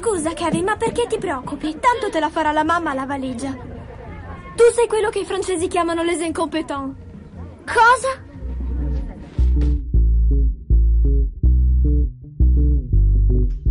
Scusa, Kevin, ma perché ti preoccupi? Tanto te la farà la mamma la valigia. Tu sei quello che i francesi chiamano les incompetents. Cosa?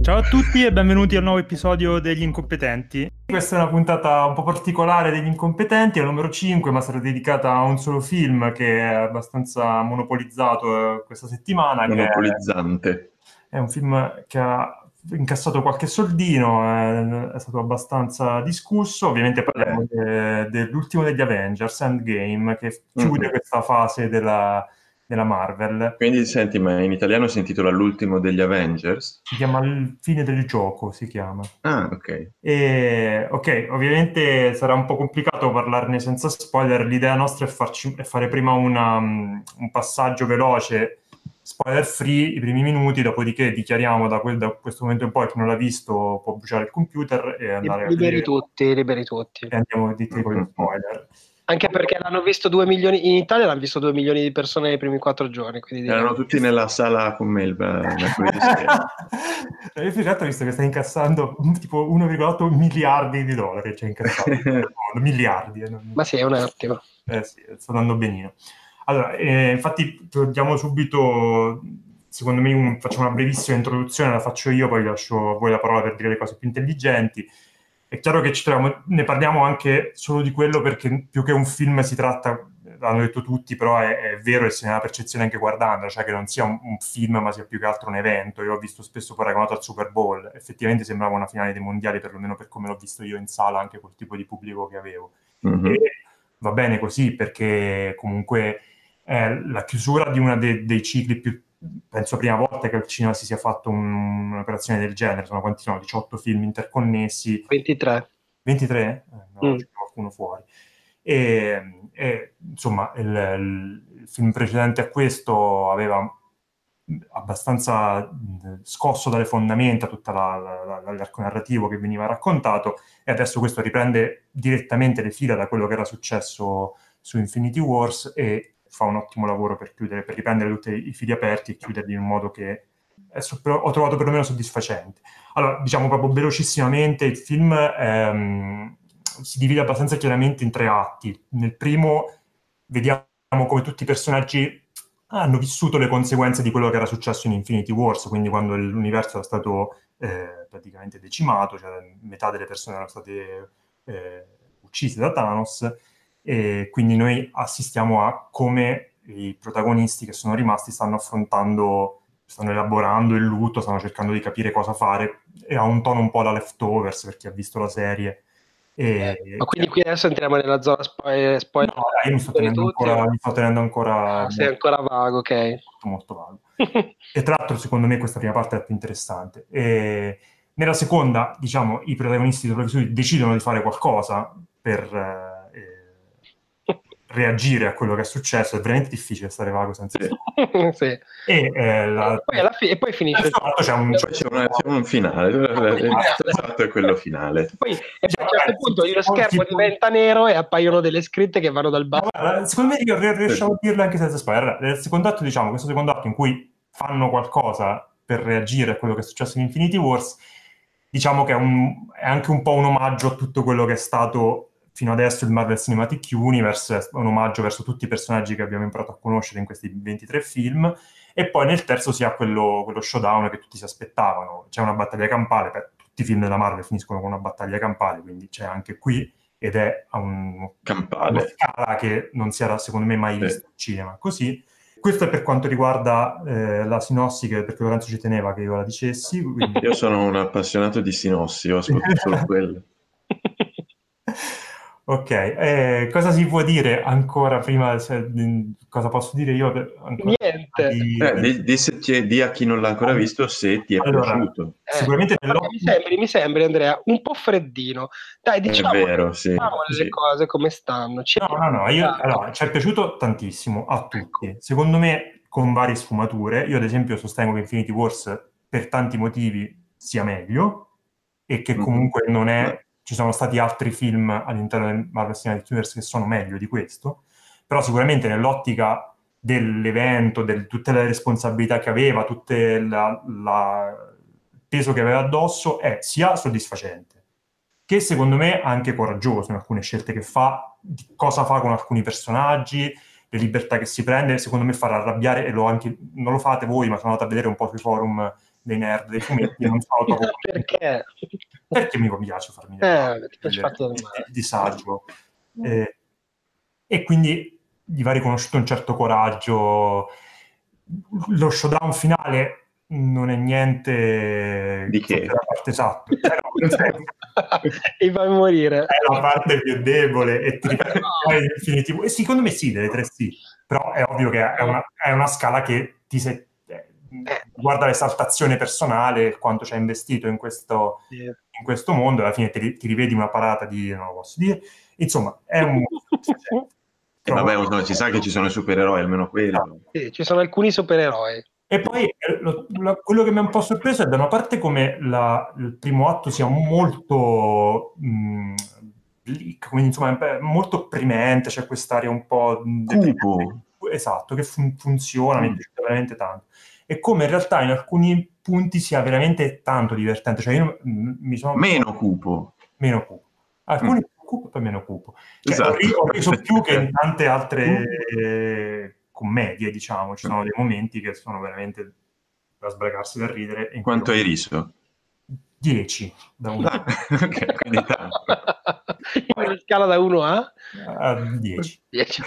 Ciao a tutti e benvenuti al nuovo episodio degli incompetenti. Questa è una puntata un po' particolare degli incompetenti, è il numero 5, ma sarà dedicata a un solo film che è abbastanza monopolizzato eh, questa settimana. Monopolizzante. È, è un film che ha incassato qualche soldino, è, è stato abbastanza discusso. Ovviamente parliamo de, dell'ultimo degli Avengers, Endgame, che chiude mm-hmm. questa fase della della Marvel. Quindi senti, ma in italiano si intitola L'ultimo degli Avengers? Si chiama Il fine del gioco, si chiama. Ah, ok. E, ok, ovviamente sarà un po' complicato parlarne senza spoiler, l'idea nostra è, farci, è fare prima una, um, un passaggio veloce, spoiler free, i primi minuti, dopodiché dichiariamo da, quel, da questo momento in poi chi non l'ha visto può bruciare il computer e andare liberi a vedere. tutti, liberi tutti. E andiamo dritti con gli spoiler. Anche perché l'hanno visto due milioni, in Italia l'hanno visto due milioni di persone nei primi quattro giorni. Erano tutti nella sala con me il mercoledì sera. Io ho visto che sta incassando tipo 1,8 miliardi di dollari, cioè incassato, miliardi. Eh, non... Ma sì, è un attimo. Eh sì, sta andando benino. Allora, eh, infatti, torniamo subito, secondo me un, facciamo una brevissima introduzione, la faccio io, poi lascio a voi la parola per dire le cose più intelligenti. È chiaro che troviamo, ne parliamo anche solo di quello perché più che un film si tratta, l'hanno detto tutti, però è, è vero e se ne ha la percezione anche guardando, cioè che non sia un, un, film ma sia più che altro un evento. Io l'ho visto spesso paragonato al Super Bowl, effettivamente sembrava una finale dei mondiali, perlomeno per come l'ho visto io in sala, anche col tipo di pubblico che avevo. Mm-hmm. E va bene così perché comunque è la chiusura di uno de- dei cicli più penso la prima volta che al cinema si sia fatto un, un'operazione del genere, sono quanti sono? 18 film interconnessi. 23. 23? Eh, no, mm. c'è qualcuno fuori. E, e insomma, il, il, film precedente a questo aveva abbastanza scosso dalle fondamenta tutto l'arco narrativo che veniva raccontato e adesso questo riprende direttamente le fila da quello che era successo su Infinity Wars e fa un ottimo lavoro per chiudere, per riprendere tutti i fili aperti e chiuderli in un modo che ho trovato perlomeno soddisfacente. Allora, diciamo proprio velocissimamente, il film ehm, si divide abbastanza chiaramente in tre atti. Nel primo vediamo come tutti i personaggi hanno vissuto le conseguenze di quello che era successo in Infinity Wars, quindi quando l'universo era stato eh, praticamente decimato, cioè metà delle persone erano state eh, uccise da Thanos, e quindi noi assistiamo a come i protagonisti che sono rimasti stanno affrontando, stanno elaborando il lutto, stanno cercando di capire cosa fare e ha un tono un po' da leftovers per chi ha visto la serie. E, eh, ma quindi qui adesso entriamo nella zona spoiler? spoiler no, dai, mi sto tenendo ancora, mi sto tenendo ancora ah, sei ancora vago, ok. Molto, molto vago. e tra l'altro, secondo me, questa prima parte è la più interessante. E nella seconda, diciamo, i protagonisti sopravvissuti decidono di fare qualcosa per reagire a quello che è successo, è veramente difficile stare vago senza sì. sì. E, eh, la... e, poi fi- e, poi finisce esatto, c'è un, c'è una, c'è un finale. Esatto è quello finale. Poi a un certo punto lo schermo diventa nero e appaiono delle scritte che vanno dal basso allora, secondo me riusciamo a dirlo anche senza spoiler. Nel secondo atto diciamo questo secondo atto in cui fanno qualcosa per reagire a quello che è successo in Infinity Wars diciamo che è, un, è anche un po' un omaggio a tutto quello che è stato fino adesso il Marvel Cinematic Universe è un omaggio verso tutti i personaggi che abbiamo imparato a conoscere in questi 23 film, e poi nel terzo si ha quello, quello showdown che tutti si aspettavano. C'è una battaglia campale, per tutti i film della Marvel finiscono con una battaglia campale, quindi c'è anche qui, ed è un, campale. una scala che non si era secondo me mai vista in cinema. Così, questo è per quanto riguarda eh, la sinossi, che, perché Lorenzo ci teneva che io la dicessi. Quindi... Io sono un appassionato di sinossi, ho ascoltato solo quello. Ok, eh, cosa si può dire ancora prima? Se, cosa posso dire io? Niente. Di, eh, di, di, ti, di, a chi non l'ha ancora visto se ti è allora, piaciuto. Eh, sicuramente mi, sembri, mi sembri, Andrea, un po' freddino. Dai, diciamo, è vero, sì, diciamo sì. le cose come stanno. Ci no, no, no, io, allora, ci è piaciuto tantissimo a tutti. Secondo me con varie sfumature. Io ad esempio sostengo che Infinity Wars per tanti motivi sia meglio e che mm-hmm. comunque non è ci sono stati altri film all'interno del Marvel Cinematic Universe che sono meglio di questo, però sicuramente nell'ottica dell'evento, di tutte le responsabilità che aveva, tutte la, la, peso che aveva addosso è sia soddisfacente che secondo me anche coraggioso in alcune scelte che fa, di cosa fa con alcuni personaggi, le libertà che si prende, secondo me farà arrabbiare, e lo anche, non lo fate voi, ma sono andato a vedere un po' sui forum dei nerd, dei fumetti, non sono troppo... Perché? Perché mi piace farmi eh, di, di saggio. Eh, e quindi gli va riconosciuto un certo coraggio. Lo showdown finale non è niente di che la parte esatta e vai a morire è la parte più debole e ti ripeto no. e secondo me sì delle tre sì però è ovvio che è una, è una scala che ti sei eh, guarda l'esaltazione personale quanto ci hai investito in questo, sì. in questo mondo alla fine ti, ti, rivedi una parata di non lo posso dire insomma è un eh, vabbè, no, si sa che ci sono i supereroi almeno quello sì, ci sono alcuni supereroi e poi eh, lo, lo, quello che mi ha un po' sorpreso è da una parte come la, il primo atto sia molto mh, bleak, quindi insomma molto opprimente, c'è quest'aria un po' cupo. Esatto, che fun- funziona, mm. mi piace veramente tanto. E come in realtà in alcuni punti sia veramente tanto divertente, cioè io mi sono... Meno cupo. Meno cupo. Alcuni mm. più cupo e poi meno cupo. Cioè, esatto. ho, ho riso più che in tante altre commedie, diciamo, ci sono dei momenti che sono veramente da sbragarsi da ridere. Quanto hai riso? 10 da 1 ah, ok, quindi tanto. In una scala da 1 a? Uh, 10. 10.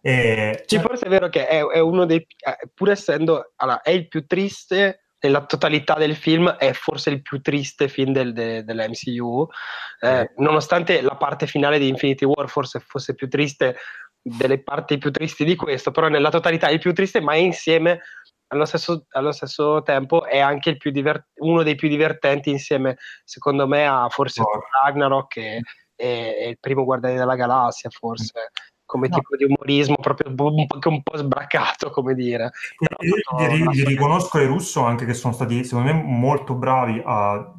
Eh, cioè, forse è vero che è, è uno dei eh, pur essendo allora, è il più triste nella totalità del film è forse il più triste film del, de, dell'MCU, eh, nonostante la parte finale di Infinity War forse fosse più triste delle parti più tristi di questo, però nella totalità è il più triste, ma insieme allo stesso, allo stesso tempo è anche divert- uno dei più divertenti insieme, secondo me, a forse oh. Ragnarok e, e, e, il primo Guardiani della Galassia, forse. Come no. tipo di umorismo proprio un po', un po sbraccato, come dire. Gli riconosco ai russo anche che sono stati, secondo me, molto bravi a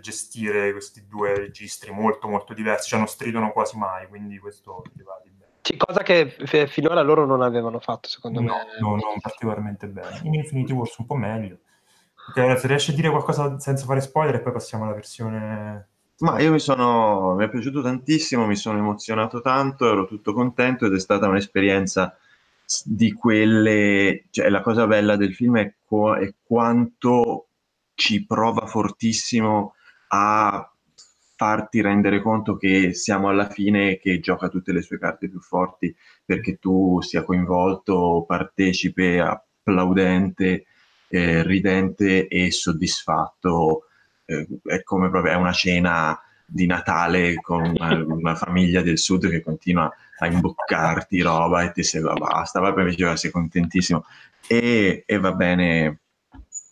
gestire questi due registri molto molto diversi, cioè non stridono quasi mai, quindi questo gli va di bene. Sì, cosa che f- finora loro non avevano fatto, secondo no, me. No, non particolarmente bene. In Infinity Wars un po' meglio. Ok, allora se riesci a dire qualcosa senza fare spoiler e poi passiamo alla versione ma io mi sono, mi è piaciuto tantissimo, mi sono emozionato tanto, ero tutto contento ed è stata un'esperienza di quelle, cioè la cosa bella del film è, qu- è quanto ci prova fortissimo a farti rendere conto che siamo alla fine che gioca tutte le sue carte più forti perché tu sia coinvolto, partecipe, applaudente, eh, ridente e soddisfatto eh, è come proprio è una cena di Natale con una, una, famiglia del sud che continua a imboccarti roba e ti segue basta, va bene, sei contentissimo. E, e va bene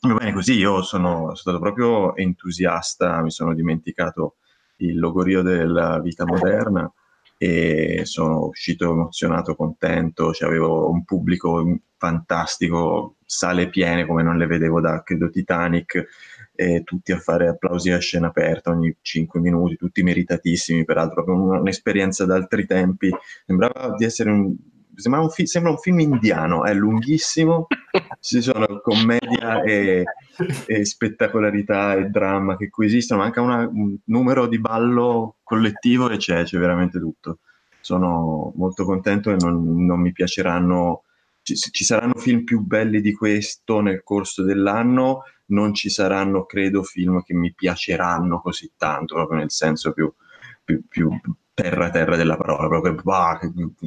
va bene così, io sono, sono, stato proprio entusiasta, mi sono dimenticato il logorio della vita moderna e sono uscito emozionato, contento, cioè, avevo un pubblico fantastico, sale piene come non le vedevo da credo Titanic eh, tutti a fare applausi a scena aperta ogni 5 minuti, tutti meritatissimi, peraltro, proprio un'esperienza d'altri tempi. Sembrava di essere un, un fi- sembra un film indiano, è lunghissimo, ci sono commedia e, e, spettacolarità e dramma che coesistono, manca una, un numero di ballo collettivo e c'è, c'è veramente tutto. Sono molto contento e non, non mi piaceranno, ci, ci saranno film più belli di questo nel corso dell'anno, non ci saranno, credo, film che mi piaceranno così tanto, proprio nel senso più, più, più terra terra della parola, proprio bah,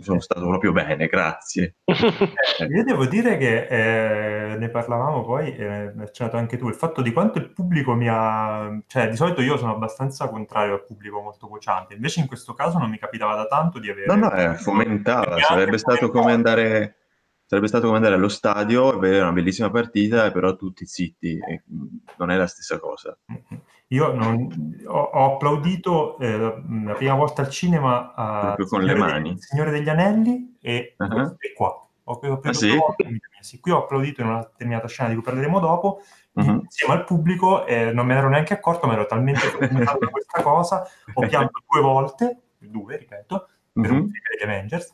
sono stato proprio bene, grazie. Io devo dire che eh, ne parlavamo poi, eh, accennato anche tu, il fatto di quanto il pubblico mi ha... cioè di solito io sono abbastanza contrario al pubblico molto vociante, invece in questo caso non mi capitava da tanto di avere... No, no, eh, fomentava, sarebbe stato come andare sarebbe stato come andare allo stadio e vedere una bellissima partita, però tutti zitti, non è la stessa cosa. Io non, ho, ho, applaudito eh, la prima volta al cinema a Proprio con le mani. Il Signore degli Anelli e, uh-huh. e qua. Ho, ho ah, sì? sì, qui ho applaudito in una determinata scena di cui parleremo dopo, uh-huh. insieme al pubblico, eh, non me ne ero neanche accorto, ma ero talmente contento di questa cosa, ho pianto due volte, due ripeto, per uh-huh. un film degli Avengers,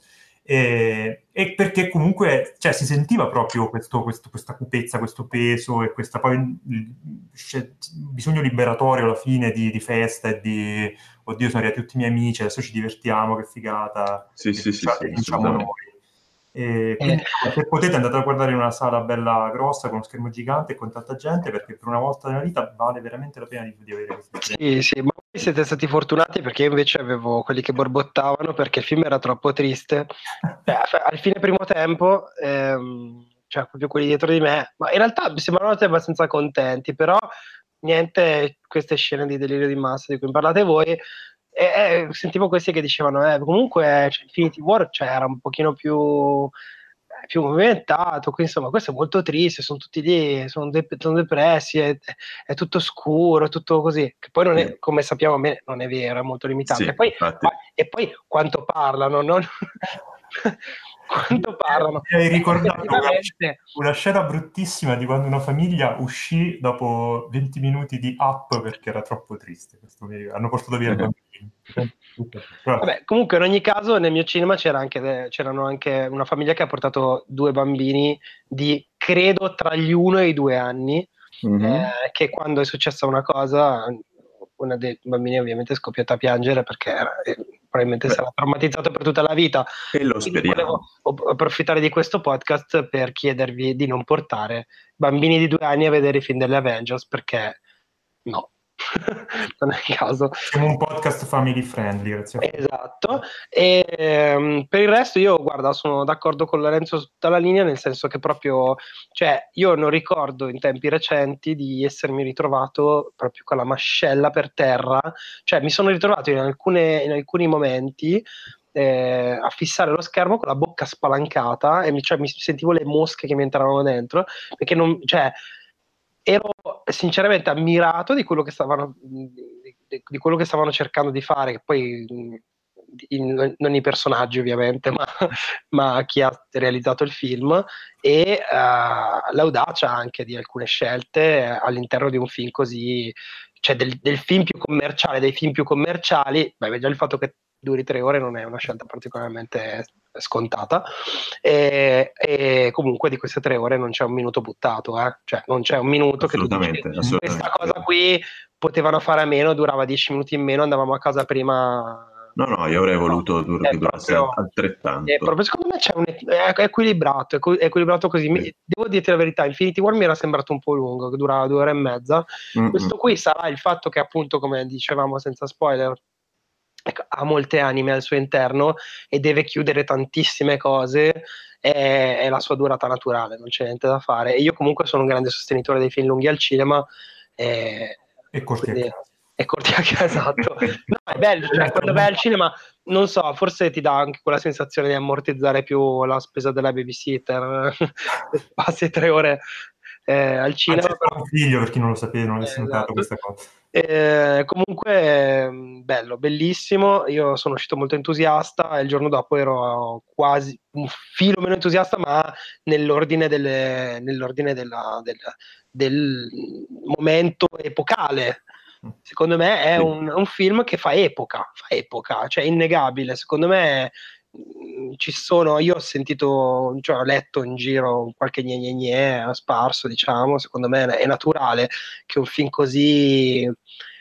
E, e, perché comunque cioè, si sentiva proprio questo, questo, questa cupezza, questo peso e il bisogno liberatorio alla fine di, di, festa e di oddio sono arrivati tutti i miei amici, adesso ci divertiamo, che figata. Sì, sì, sì, sì, diciamo noi. E quindi, eh. se potete andate a guardare in una sala bella grossa con uno schermo gigante e con tanta gente perché per una volta nella vita vale veramente la pena di, di avere questo Sì, sì, ma voi siete stati fortunati perché io invece avevo quelli che borbottavano perché il film era troppo triste. Beh, al fine primo tempo, ehm, cioè proprio quelli dietro di me, ma in realtà mi sembrano abbastanza contenti, però niente, queste scene di delirio di massa di cui parlate voi e, e sentivo questi che dicevano, eh, comunque cioè, Infinity War cioè, era un pochino più, eh, più movimentato, quindi insomma questo è molto triste, sono tutti lì, sono, de- sono depressi, è, è, tutto scuro, è tutto così, che poi non è, come sappiamo non è vero, è molto limitato. Sì, e, poi, ma, e, poi, quanto parlano, non... quanto parlano. Mi hai ricordato una, scena bruttissima di quando una famiglia uscì dopo 20 minuti di app perché era troppo triste. Hanno portato via il bambino. Vabbè, comunque in ogni caso nel mio cinema c'era anche, c'erano anche una famiglia che ha portato due bambini di credo tra gli uno e i due anni mm-hmm. eh, che quando è successa una cosa una dei bambini ovviamente è scoppiata a piangere perché era, eh, probabilmente Beh. sarà traumatizzato per tutta la vita. E lo speriamo. Volevo approfittare di questo podcast per chiedervi di non portare bambini di due anni a vedere i film delle Avengers perché no. non è il caso. Siamo un podcast family friendly. Grazie. Esatto. E, um, per il resto, io guarda, sono d'accordo con Lorenzo su tutta la linea, nel senso che proprio, cioè, io non ricordo in tempi recenti di essermi ritrovato proprio con la mascella per terra, cioè mi sono ritrovato in, alcune, in alcuni momenti eh, a fissare lo schermo con la bocca spalancata e mi, cioè, mi sentivo le mosche che mi entravano dentro perché non, cioè, ero sinceramente ammirato di quello che stavano, di, di quello che stavano cercando di fare, che poi in, non i personaggi ovviamente, ma, ma, chi ha realizzato il film e uh, l'audacia anche di alcune scelte all'interno di un film così, cioè del, del film più commerciale, dei film più commerciali, beh, già il fatto che duri tre ore non è una scelta particolarmente scontata e, e, comunque di queste tre ore non c'è un minuto buttato eh? cioè non c'è un minuto che tu dici, questa cosa qui potevano fare a meno durava dieci minuti in meno andavamo a casa prima No, no, io avrei voluto dur- che durasse altrettanto. È proprio, secondo me c'è un, è equilibrato, è equilibrato così. Sì. Devo dirti la verità, Infinity War mi era sembrato un po' lungo, che durava due ore e mezza. Mm-hmm. Questo qui sarà il fatto che appunto, come dicevamo senza spoiler, ha molte anime al suo interno e deve chiudere tantissime cose. È, è, la sua durata naturale, non c'è niente da fare. E io comunque sono un grande sostenitore dei film lunghi al cinema. E, e corti quindi, e corti anche esatto. No, è bello, cioè, quando vai al cinema, non so, forse ti dà anche quella sensazione di ammortizzare più la spesa della babysitter. Passi tre ore eh, al cinema. C'è un figlio per chi non lo sapeva, non avesse esatto. notato questa cosa. Eh, comunque, bello, bellissimo. Io sono uscito molto entusiasta e il giorno dopo ero quasi un filo meno entusiasta, ma nell'ordine, delle, nell'ordine della, del, del, momento epocale. Mm. Secondo me è un, un, film che fa epoca, fa epoca, cioè innegabile. Secondo me Mm, ci sono, io ho sentito, cioè ho letto in giro qualche gne gne gne sparso, diciamo, secondo me è naturale che un film così,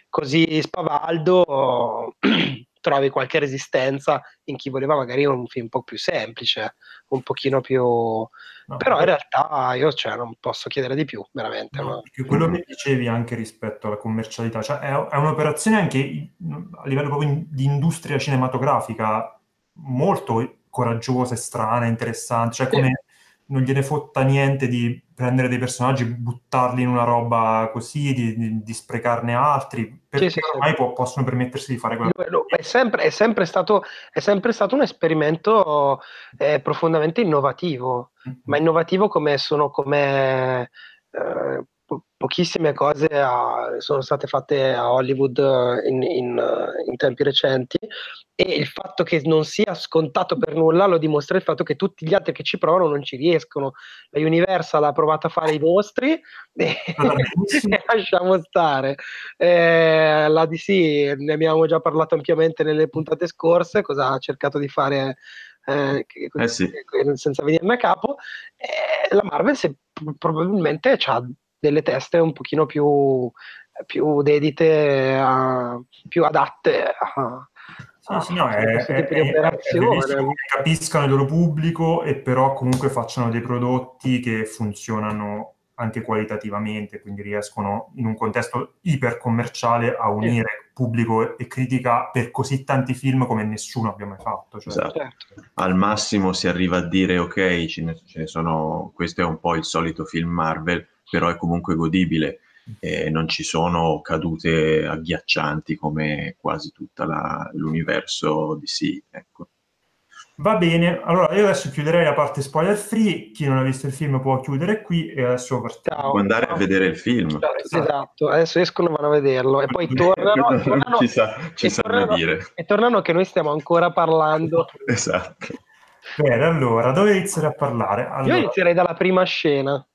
così spavaldo trovi qualche resistenza in chi voleva magari un film un po' più semplice, un pochino più... No, però in realtà io cioè, non posso chiedere di più, veramente. No, ma... Quello che dicevi anche rispetto alla commercialità, cioè è, è un'operazione anche a livello proprio di industria cinematografica molto coraggiosa e strana, interessante, cioè come non gliene fotta niente di prendere dei personaggi, buttarli in una roba così, di, di, di sprecarne altri, perché sì, sì, ormai sì. possono permettersi di fare quello. È, sempre, è, sempre stato, è sempre stato un esperimento eh, profondamente innovativo, mm-hmm. ma innovativo come sono come... Eh, pochissime cose a, sono state fatte a Hollywood eh, in, in, eh, in, tempi recenti e il fatto che non sia scontato per nulla lo dimostra il fatto che tutti gli altri che ci provano non ci riescono. La Universal ha provato a fare i vostri e, e lasciamo stare. Eh, la DC ne abbiamo già parlato ampiamente nelle puntate scorse, cosa ha cercato di fare eh, eh sì. senza venirmi a capo, eh, la Marvel se, probabilmente ha delle teste un pochino più, più dedite, a, più adatte a, sì, sì, no, è, è, è, capiscano il loro pubblico e però comunque facciano dei prodotti che funzionano anche qualitativamente, quindi riescono in un contesto ipercommerciale a unire sì. pubblico e critica per così tanti film come nessuno abbia mai fatto. Cioè. Esatto. Certo. Al massimo si arriva a dire ok, ce ne, ce ne sono, questo è un po' il solito film Marvel, però è comunque godibile e non ci sono cadute agghiaccianti come quasi tutto l'universo DC. Ecco. Va bene, allora io adesso chiuderei la parte spoiler free, chi non ha visto il film può chiudere qui e adesso partiamo. Può andare a vedere il film. Esatto, esatto. adesso escono e vanno a vederlo e poi tornano, tornano ci sa, ci e, tornano, dire. e tornano che noi stiamo ancora parlando. Esatto. Bene, allora, dove iniziare a parlare? Allora... Io inizierei dalla prima scena.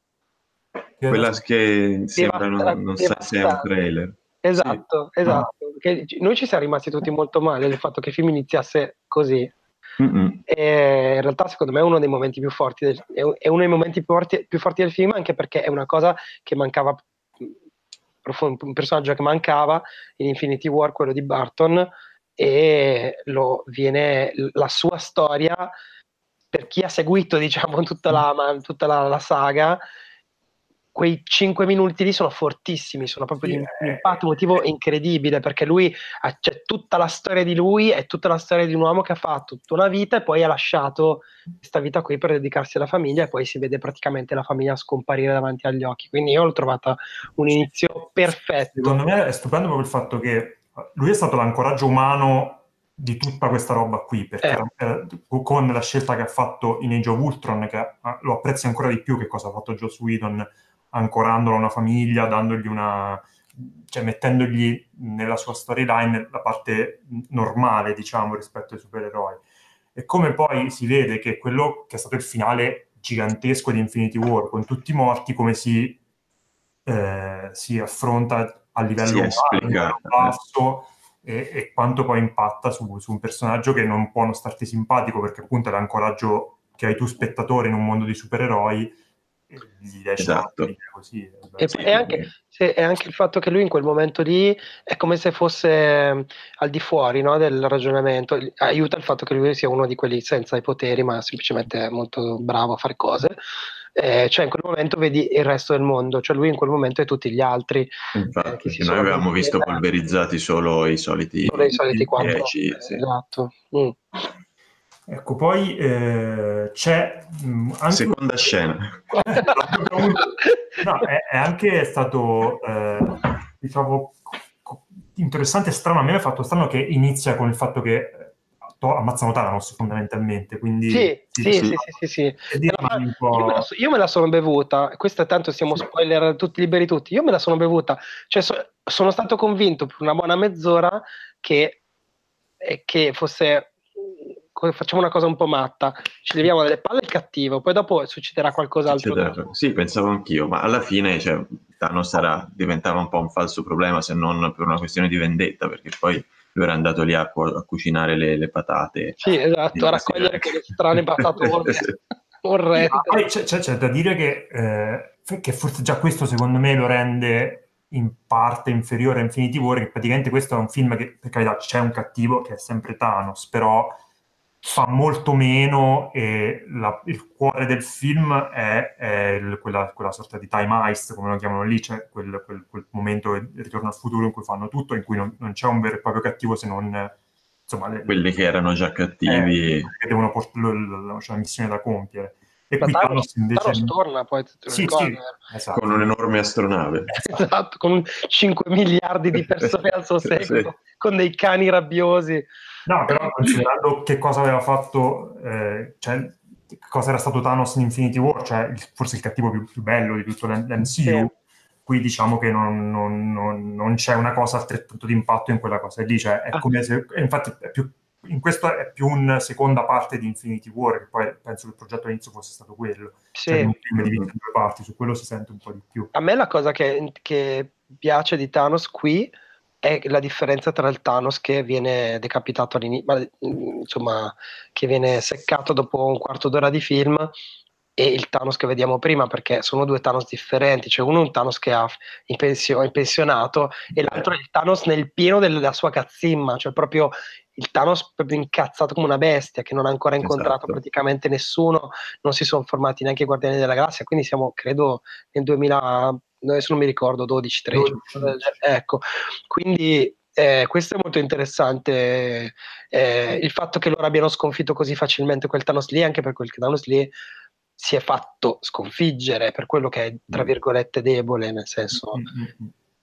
Quella che sembra non, non sa se è un trailer. Esatto, sì. esatto. Ah. Noi ci siamo rimasti tutti molto male del fatto che il film iniziasse così. E in realtà, secondo me, è uno dei momenti più forti del, è uno dei momenti più forti, più forti del film, anche perché è una cosa che mancava, un personaggio che mancava in Infinity War, quello di Barton, e lo viene la sua storia per chi ha seguito diciamo tutta la, tutta la, la saga quei cinque minuti lì sono fortissimi, sono proprio di un impatto emotivo incredibile perché lui c'è tutta la storia di lui, è tutta la storia di un uomo che ha fatto tutta una vita e poi ha lasciato questa vita qui per dedicarsi alla famiglia e poi si vede praticamente la famiglia scomparire davanti agli occhi. Quindi io l'ho trovata un inizio perfetto. Secondo me è stupendo proprio il fatto che lui è stato l'ancoraggio umano di tutta questa roba qui, perché eh. con la scelta che ha fatto in Age of Ultron, che lo apprezzi ancora di più che cosa ha fatto Joss Whedon ancorandolo a una famiglia, dandogli una, cioè mettendogli nella sua storyline la parte normale, diciamo, rispetto ai supereroi. E come poi si vede che quello che è stato il finale gigantesco di Infinity War, con tutti i morti, come si, eh, si affronta a livello umano, basso, e, e, quanto poi impatta su, su, un personaggio che non può non starti simpatico, perché appunto è l'ancoraggio che hai tu spettatore in un mondo di supereroi, esatto. così. E sì, è, anche, è, anche, il fatto che lui in quel momento lì è come se fosse mm, al di fuori no, del ragionamento. Aiuta il fatto che lui sia uno di quelli senza i poteri, ma semplicemente molto bravo a fare cose. Eh, cioè in quel momento vedi il resto del mondo, cioè lui in quel momento e tutti gli altri. Infatti, eh, noi avevamo visto polverizzati solo i soliti, solo i soliti 4. sì. Esatto. Mm. Ecco, poi eh, c'è mh, mm, anche... Seconda scena. no, è, è, anche stato, eh, diciamo, interessante e strano. A me ha fatto strano che inizia con il fatto che eh, to- ammazzano Thanos fondamentalmente. Quindi, sì, sì, sì, sì, sì, sì. Ma, io, me la, io, me la, sono bevuta. Questo è tanto siamo spoiler tutti liberi tutti. Io me la sono bevuta. Cioè, so, sono stato convinto per una buona mezz'ora che, eh, che fosse facciamo una cosa un po' matta, ci leviamo dalle palle il cattivo, poi dopo succederà qualcos'altro. Succederà. Sì, pensavo anch'io, ma alla fine cioè, Thanos sarà, diventava un po' un falso problema se non per una questione di vendetta, perché poi lui era andato lì a, cu- a cucinare le, le, patate. Sì, esatto, a raccogliere quelle strane patate orrende. Poi c'è, c'è, c'è, da dire che, eh, che forse già questo secondo me lo rende in parte inferiore a Infinity War, che praticamente questo è un film che, per carità, c'è un cattivo che è sempre Thanos, però fa molto meno e la, il cuore del film è, è il, quella, quella, sorta di time heist, come lo chiamano lì, cioè quel, quel, quel momento di ritorno al futuro in cui fanno tutto, in cui non, non c'è un vero e proprio cattivo se non... Insomma, le, Quelli che erano già cattivi. Eh, che devono portare la, la, missione da compiere. E Ma qui Thanos, invece... Thanos torna poi, sì, sì, esatto. con un'enorme astronave. Esatto, con 5 miliardi di persone al suo seguito, sì. con dei cani rabbiosi. No, però considerando che cosa aveva fatto, eh, cioè cosa era stato Thanos in Infinity War, cioè forse il cattivo più, più bello di tutto l'MCU, sì. qui diciamo che non, non, non, non, c'è una cosa altrettanto di impatto in quella cosa lì, cioè è ah. come se, infatti è più, in questo è più una seconda parte di Infinity War, che poi penso che il progetto all'inizio fosse stato quello, sì. cioè un film diviso in due parti, su quello si sente un po' di più. A me la cosa che, che piace di Thanos qui è la differenza tra il Thanos che viene decapitato all'inizio, insomma, che viene seccato dopo un quarto d'ora di film e il Thanos che vediamo prima, perché sono due Thanos differenti, cioè uno è un Thanos che ha in, pensio- in pensionato e l'altro è il Thanos nel pieno della sua cazzimma, cioè proprio il Thanos proprio incazzato come una bestia che non ha ancora incontrato esatto. praticamente nessuno, non si sono formati neanche i Guardiani della Galassia, quindi siamo credo nel 2000, adesso non mi ricordo, 12, 13, 12. ecco, quindi eh, questo è molto interessante, eh, il fatto che loro abbiano sconfitto così facilmente quel Thanos lì, anche per quel Thanos lì si è fatto sconfiggere per quello che è, tra mm. virgolette, debole, nel senso...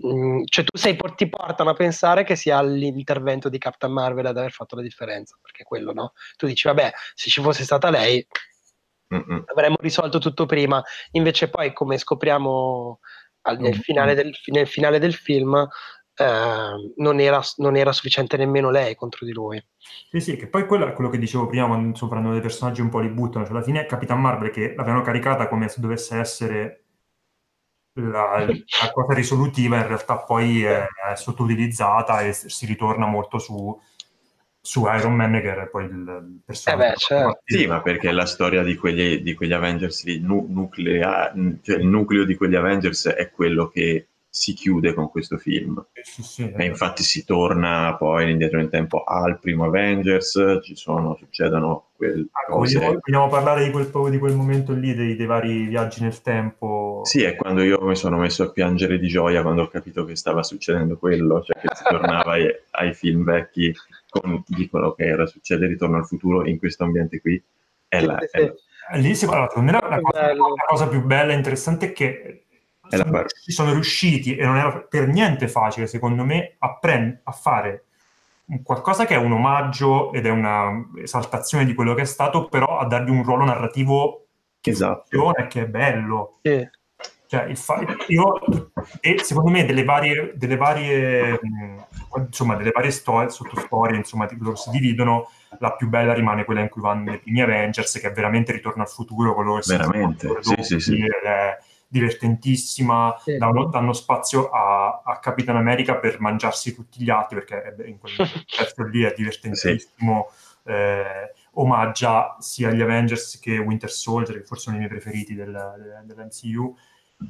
Mm, cioè tu sei, ti portano a pensare che sia l'intervento di Captain Marvel ad aver fatto la differenza, perché quello no? Tu dici, vabbè, se ci fosse stata lei Mm-mm. avremmo risolto tutto prima, invece poi come scopriamo al, nel, finale del, nel, finale del, film eh, non, era, non, era, sufficiente nemmeno lei contro di lui. Sì, sì, che poi quello è quello che dicevo prima quando soprano dei personaggi un po' li buttano, cioè alla fine Capitan Marvel che l'avevano caricata come se dovesse essere la, la cosa risolutiva, in realtà poi è, è sottoutilizzata e si ritorna molto su, su Iron Man che era poi il personaggio. Eh beh, certo. Sì, ma perché la storia di quegli, di quegli Avengers, il, nu- nuclea, cioè il nucleo di quegli Avengers è quello che si chiude con questo film. Sì, sì, e infatti si torna poi indietro nel tempo al primo Avengers, ci sono, succedono quelle ah, cose... Vogliamo, vogliamo, parlare di quel, di quel momento lì, dei, dei, vari viaggi nel tempo? Sì, è quando io mi sono messo a piangere di gioia quando ho capito che stava succedendo quello, cioè che si tornava ai, ai, film vecchi con, dicono che era succede Ritorno al futuro in questo ambiente qui. È la, è la... Lì si parla, la, la, cosa, la cosa più bella e interessante è che sono, sono riusciti, e non era per niente facile, secondo me, a, prend- a fare qualcosa che è un omaggio ed è una esaltazione di quello che è stato, però a dargli un ruolo narrativo esatto. che è bello. Sì. Cioè, fa- io, e secondo me delle varie, delle varie, insomma, delle varie storie, sottostorie, insomma, di loro si dividono, la più bella rimane quella in cui vanno i primi Avengers, che è veramente ritorno al futuro, con loro Veramente, sì, sì, sì. È, divertentissima, sì. danno, danno, spazio a, a, Capitan America per mangiarsi tutti gli altri, perché in quel pezzo lì è divertentissimo. Sì. Eh, omaggia sia gli Avengers che Winter Soldier, che forse sono i miei preferiti del, del, dell'MCU,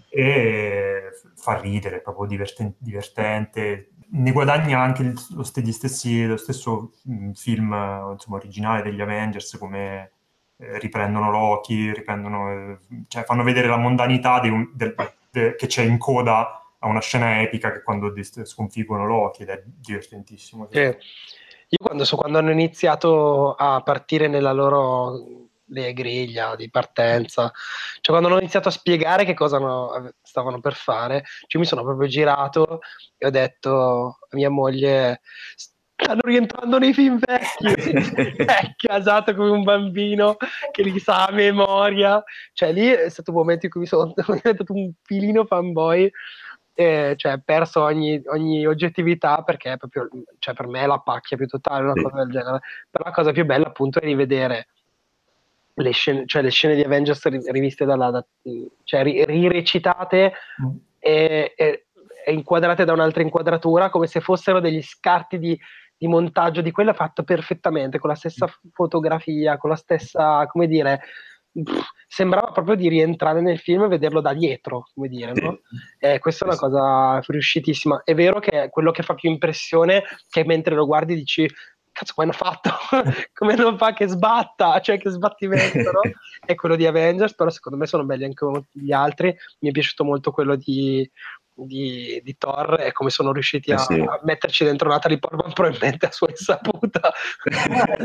e fa ridere, è proprio divertente, divertente. Ne guadagna anche lo, stessi, lo stesso film insomma, originale degli Avengers come riprendono Loki, riprendono, eh, cioè fanno vedere la mondanità un, del, de, che c'è in coda a una scena epica che quando sconfiggono Loki ed è divertentissimo. Eh, io quando, so, quando hanno iniziato a partire nella loro griglia di partenza, cioè quando hanno iniziato a spiegare che cosa no, stavano per fare, cioè mi sono proprio girato e ho detto a mia moglie stanno rientrando nei film vecchi è casato come un bambino che li sa a memoria cioè lì è stato un momento in cui mi sono diventato un filino fanboy eh, cioè perso ogni, ogni, oggettività perché proprio cioè, per me è la pacchia più totale una sì. cosa del genere però la cosa più bella appunto è rivedere le scene, cioè le scene di Avengers riviste dalla da, cioè rirecitate mm. e, e, e inquadrate da un'altra inquadratura come se fossero degli scarti di di montaggio di quella fatto perfettamente, con la stessa mm. fotografia, con la stessa, come dire, pff, sembrava proprio di rientrare nel film e vederlo da dietro, come dire, no? Eh, questa è una cosa riuscitissima. È vero che quello che fa più impressione che mentre lo guardi dici cazzo come hanno fatto come non fa che sbatta cioè che sbattimento no? è quello di Avengers però secondo me sono belli anche gli altri mi è piaciuto molto quello di di, di, Thor e come sono riusciti eh a, sì. a, metterci dentro Natalie Portman probabilmente a sua insaputa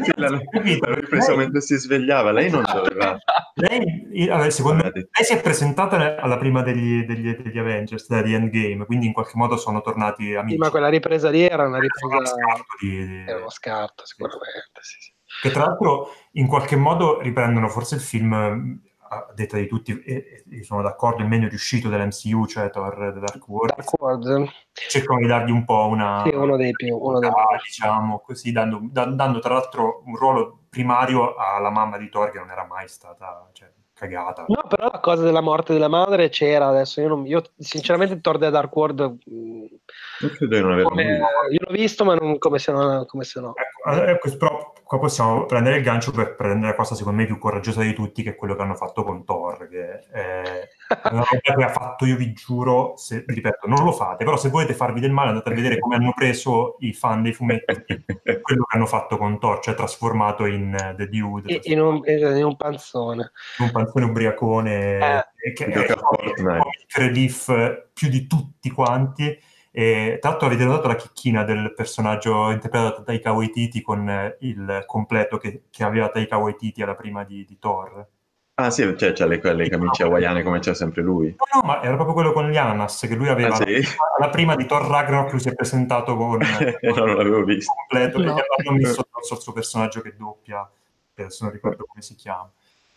sì, l'hanno, ripreso mentre si svegliava lei non doveva lei, allora, secondo me lei si è presentata alla prima degli, degli, degli Avengers di Endgame quindi in qualche modo sono tornati amici sì, ma quella ripresa lì era una ripresa era uno scarto, di, era uno scarto sicuramente sì, sì. che tra l'altro in qualche modo riprendono forse il film a detta di tutti, e, e sono d'accordo, il meglio riuscito dell'MCU, cioè Thor The Dark World. Dark World. Cercano di dargli un po' una... Sì, uno dei più... Uno dei più. diciamo, così, dando, da, dando, tra l'altro un ruolo primario alla mamma di Thor che non era mai stata... Cioè, cagata. No, però la cosa della morte della madre c'era adesso. Io, non, io sinceramente Thor The Dark World Non credo di non averlo come, visto. io l'ho visto, ma non come se no. Come se no. Ecco, ecco, però qua possiamo prendere il gancio per prendere la cosa secondo me più coraggiosa di tutti, che è quello che hanno fatto con Thor, che è una roba che ha fatto, io vi giuro, se, ripeto, non lo fate, però se volete farvi del male andate a vedere come hanno preso i fan dei fumetti quello che hanno fatto con Thor, cioè trasformato in uh, The Dude. In un, in un panzone. In un panzone ubriacone, eh, che è il relief più di tutti quanti e, tra l'altro avete notato la chicchina del personaggio interpretato da Taika Waititi con eh, il completo che, che aveva Taika Waititi alla prima di, di Thor. Ah sì, cioè c'ha le, le camicie hawaiane come c'è sempre lui. No, no, ma era proprio quello con gli ananas che lui aveva. Ah, sì? Alla prima di Thor Ragnarok lui si è presentato con... no, non l'avevo visto. Completo, no. perché hanno messo il suo personaggio che doppia, adesso non ricordo come si chiama.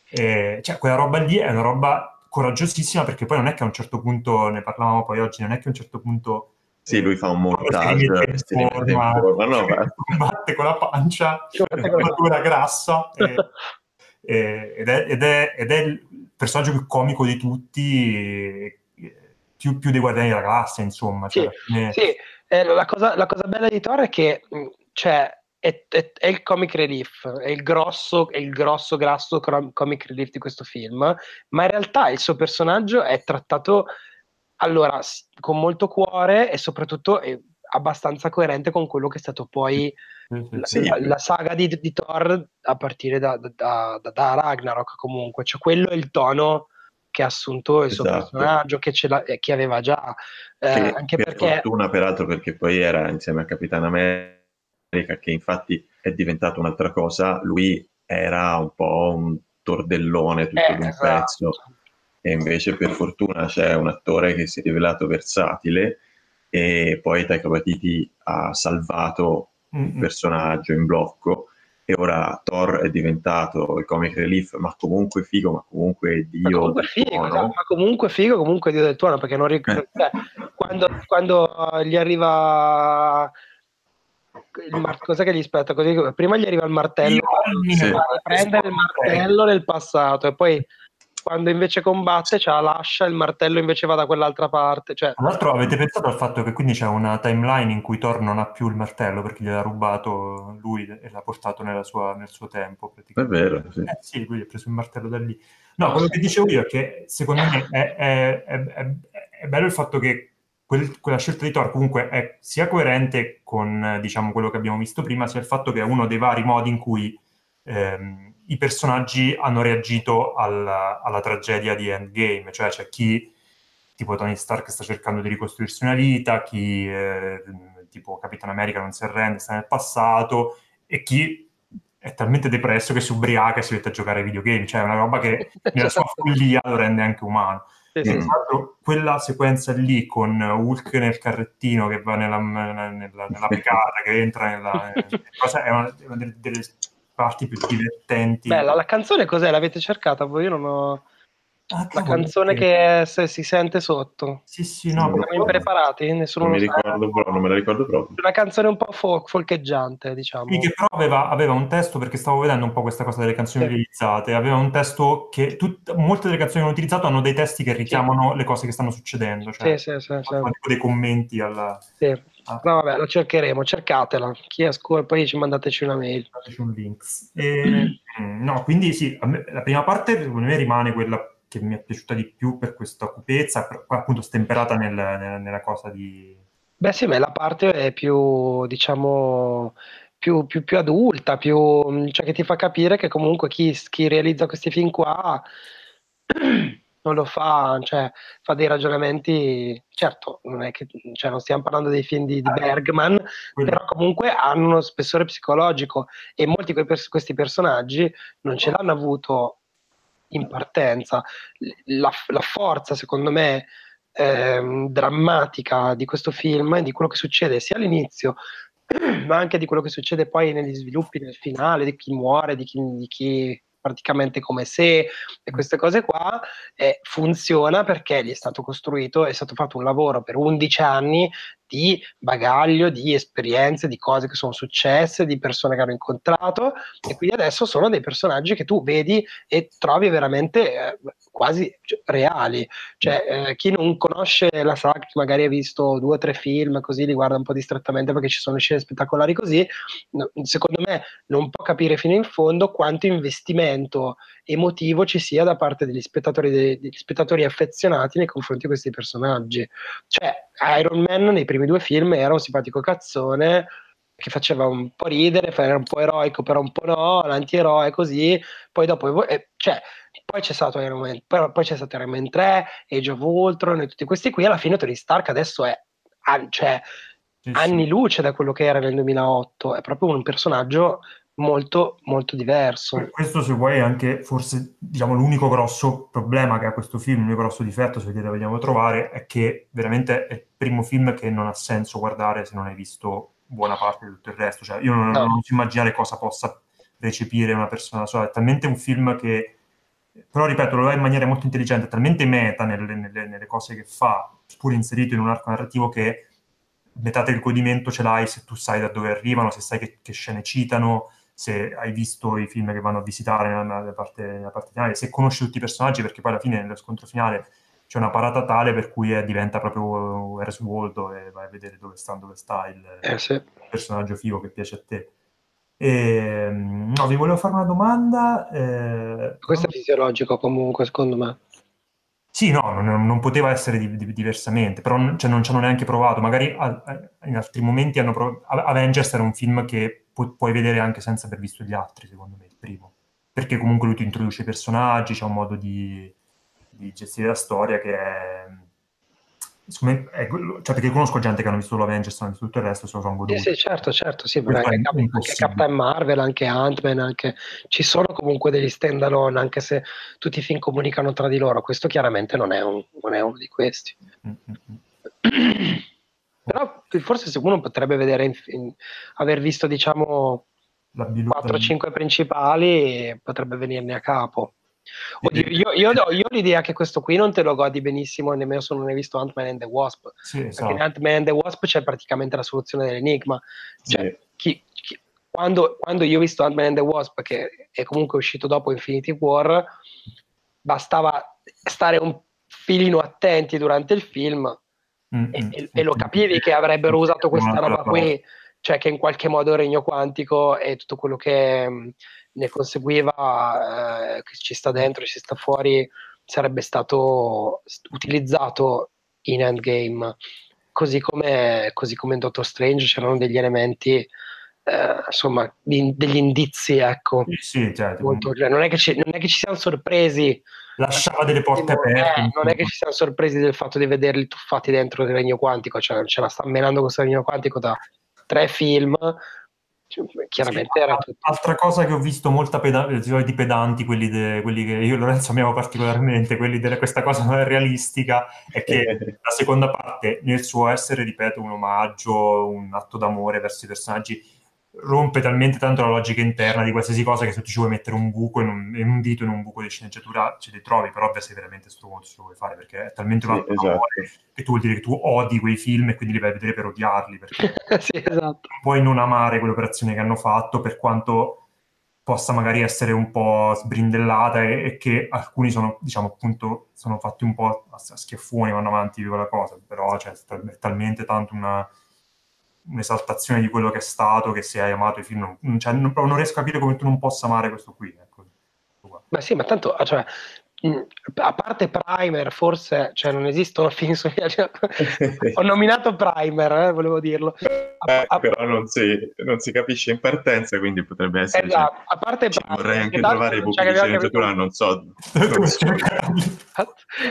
E, cioè, quella roba lì è una roba coraggiosissima perché poi non è che a un certo punto, ne parlavamo poi oggi, non è che a un certo punto sì, lui fa un montaggio e si rimette in forma, no, batte con la pancia, la grassa, e, e, ed, è, ed, è, ed, è, il personaggio più comico di tutti, più, più dei Guardiani della Galassia, insomma. Cioè, sì, fine... sì. Eh, la, cosa, la, cosa, bella di Thor è che cioè, è, è, è, il comic relief, è il grosso, è il grosso, grasso comic relief di questo film, ma in realtà il suo personaggio è trattato allora, con molto cuore e soprattutto è abbastanza coerente con quello che è stato poi sì. la, la, saga di, di, Thor a partire da, da, da, da, Ragnarok comunque, cioè quello è il tono che ha assunto il esatto. suo personaggio, che, che aveva già. Eh, che, anche per perché... fortuna peraltro perché poi era insieme a Capitano America che infatti è diventato un'altra cosa, lui era un po' un tordellone tutto eh, d'un esatto. pezzo e invece per fortuna c'è un attore che si è rivelato versatile e poi Taika Waititi ha salvato mm-hmm. il personaggio in blocco e ora Thor è diventato il comic relief ma comunque figo ma comunque dio ma comunque figo, no? ma comunque figo comunque dio del tuono perché non ricordo eh. quando, quando gli arriva il mar- cos'è che gli aspetta così prima gli arriva il martello sì. prendere il martello nel passato e poi quando invece combatte c'ha cioè, lascia il martello invece va da quell'altra parte. Cioè... Tra l'altro avete pensato al fatto che quindi c'è una timeline in cui Thor non ha più il martello perché gliel'ha rubato lui e l'ha portato sua, nel suo tempo. È vero, sì. Eh, sì, lui ha preso il martello da lì. No, quello che dicevo io è che secondo me è, è, è, è bello il fatto che quel, quella scelta di Thor comunque è sia coerente con diciamo, quello che abbiamo visto prima, sia il fatto che è uno dei vari modi in cui... Ehm, i personaggi hanno reagito al, alla tragedia di Endgame, cioè c'è chi, tipo Tony Stark, sta cercando di ricostruirsi una vita, chi, eh, tipo Capitan America, non si arrende, sta nel passato, e chi è talmente depresso che si ubriaca e si mette a giocare ai videogame, cioè è una roba che nella sua follia lo rende anche umano. Sì, sì. quella sequenza lì con Hulk nel carrettino che va nella, nella, nella, nella picata, che entra nella... cosa, è una, una delle, delle parti più divertenti. Bella, la canzone cos'è? L'avete cercata? Voi io non ho... Ah, la canzone che se, si sente sotto. Sì, sì, no. Siamo impreparati, nessuno non mi ricordo, però, non me la ricordo proprio. Una canzone un po' folk, folcheggiante, diciamo. Sì, che però aveva, aveva, un testo, perché stavo vedendo un po' questa cosa delle canzoni sì. utilizzate, aveva un testo che tut, molte delle canzoni che hanno utilizzato hanno dei testi che richiamano sì. le cose che stanno succedendo. Cioè, sì, sì, sì, sì. dei commenti alla... Sì. No, vabbè, lo cercheremo, cercatela. Chi ascolta, poi ci mandateci una mail. Mandateci un link. E, mm. No, quindi sì, me, la prima parte secondo me rimane quella che mi è piaciuta di più per questa cupezza, per, appunto stemperata nel, nel, nella cosa di... Beh sì, ma la parte è più, diciamo, più, più, più adulta, più, cioè che ti fa capire che comunque chi, chi realizza questi film qua non lo fa, cioè fa dei ragionamenti, certo, non è che cioè, non stiamo parlando dei film di, di Bergman, però comunque hanno uno spessore psicologico e molti di questi personaggi non ce l'hanno avuto in partenza. La, la forza, secondo me, eh, drammatica di questo film e di quello che succede sia all'inizio ma anche di quello che succede poi negli sviluppi nel finale, di chi muore, di chi, di chi praticamente come se e queste cose qua eh, funziona perché gli è stato costruito, è stato fatto un lavoro per 11 anni di bagaglio, di esperienze, di cose che sono successe, di persone che hanno incontrato e quindi adesso sono dei personaggi che tu vedi e trovi veramente eh, quasi cioè, reali. Cioè, eh, chi non conosce la saga, che magari ha visto due o tre film, così li guarda un po' distrattamente perché ci sono scene spettacolari così, no, secondo me non può capire fino in fondo quanto investimento emotivo ci sia da parte degli spettatori, degli spettatori affezionati nei confronti di questi personaggi. Cioè, Iron Man nei primi due film era un simpatico cazzone che faceva un po' ridere, era un po' eroico, però un po' no, l'antieroe così, poi dopo, eh, cioè, poi c'è stato Iron Man, poi, poi c'è stato Iron Man 3, Age of Ultron e tutti questi qui, alla fine Tony Stark adesso è, cioè, sì, anni sì. luce da quello che era nel 2008, è proprio un personaggio molto molto diverso. Questo se vuoi è anche forse diciamo l'unico grosso problema che ha questo film, l'unico grosso difetto se lo vogliamo trovare è che veramente è il primo film che non ha senso guardare se non hai visto buona parte di tutto il resto, cioè io non, no. non so immaginare cosa possa recepire una persona sola, è talmente un film che però ripeto, lo fa in maniera molto intelligente, talmente meta nelle, nelle, nelle cose che fa, pur inserito in un arco narrativo che metà del godimento ce l'hai se tu sai da dove arrivano, se sai che, che scene citano, se hai visto i film che vanno a visitare nella, parte, nella, parte, finale, se conosci tutti i personaggi, perché poi alla fine nello scontro finale c'è una parata tale per cui è, diventa proprio Ereswoldo e vai a vedere dove sta, dove sta il, eh sì. personaggio figo che piace a te. E, no, vi volevo fare una domanda. Eh, Questo è fisiologico comunque, secondo me. Sì, no, non, non poteva essere di, di, diversamente, però cioè, non ci hanno neanche provato. Magari a, a, in altri momenti hanno provato. Avengers era un film che pu- puoi vedere anche senza aver visto gli altri, secondo me, il primo. Perché comunque lui ti introduce i personaggi, c'è un modo di, di gestire la storia che è me, è, cioè perché conosco gente che hanno visto l'Avengers, hanno visto tutto il resto, se lo sono goduto. Sì, sì, certo, certo, sì, anche, anche Captain Marvel, anche Ant-Man, anche... ci sono comunque degli stand-alone, anche se tutti i film comunicano tra di loro, questo chiaramente non è, un, non è uno di questi. Mm-hmm. Però forse se uno potrebbe vedere, in, in, aver visto diciamo 4-5 principali, potrebbe venirne a capo. Oddio, io, io, io, ho l'idea che questo qui non te lo godi benissimo nemmeno se non hai visto Ant-Man and the Wasp. Sì, perché in Ant-Man and the Wasp c'è praticamente la soluzione dell'enigma. Cioè, sì. chi, chi, quando, quando, io ho visto Ant-Man and the Wasp, che è comunque uscito dopo Infinity War, bastava stare un filino attenti durante il film mm-hmm. e, e, lo capivi che avrebbero usato questa roba qui, cioè che in qualche modo il regno quantico e tutto quello che ne conseguiva, eh, che ci sta dentro, ci sta fuori, sarebbe stato utilizzato in Endgame. Così come, così come in Doctor Strange c'erano degli elementi, eh, insomma, di, degli indizi, ecco. Sì, certo. Molto, cioè, non, è ci, non, è che ci, siamo sorpresi. Lasciava delle porte aperte. Eh, non è che ci siamo sorpresi del fatto di vederli tuffati dentro il regno quantico, cioè ce la sta menando questo regno quantico da tre film cioè, chiaramente sì, era tutto. Altra cosa che ho visto molta peda- di pedanti, quelli, de- quelli, che io e Lorenzo amiamo particolarmente, quelli di questa cosa realistica, è che la seconda parte, nel suo essere, ripeto, un omaggio, un atto d'amore verso i personaggi, rompe talmente tanto la logica interna di qualsiasi cosa che se tu ci vuoi mettere un buco in un, in un dito in un buco di sceneggiatura ce li trovi, però sei veramente stronzo se lo vuoi fare perché è talmente un sì, esatto. che tu vuol dire che tu odi quei film e quindi li vai a vedere per odiarli perché sì, esatto. non puoi non amare quell'operazione che hanno fatto per quanto possa magari essere un po' sbrindellata e, e che alcuni sono diciamo appunto sono fatti un po' a, a schiaffoni vanno avanti con la cosa però cioè, è talmente tanto una un'esaltazione di quello che è stato, che se hai amato i film, non, cioè, non, non riesco a capire come tu non possa amare questo qui. Ecco. Ma sì, ma tanto, cioè, a parte Primer, forse cioè, non esistono film su cioè, Ho nominato Primer, eh, volevo dirlo. A, eh, a, però non si, non si, capisce in partenza, quindi potrebbe essere. Esatto, cioè, a parte Primer, vorrei anche trovare i buchi di sceneggiatura, non so.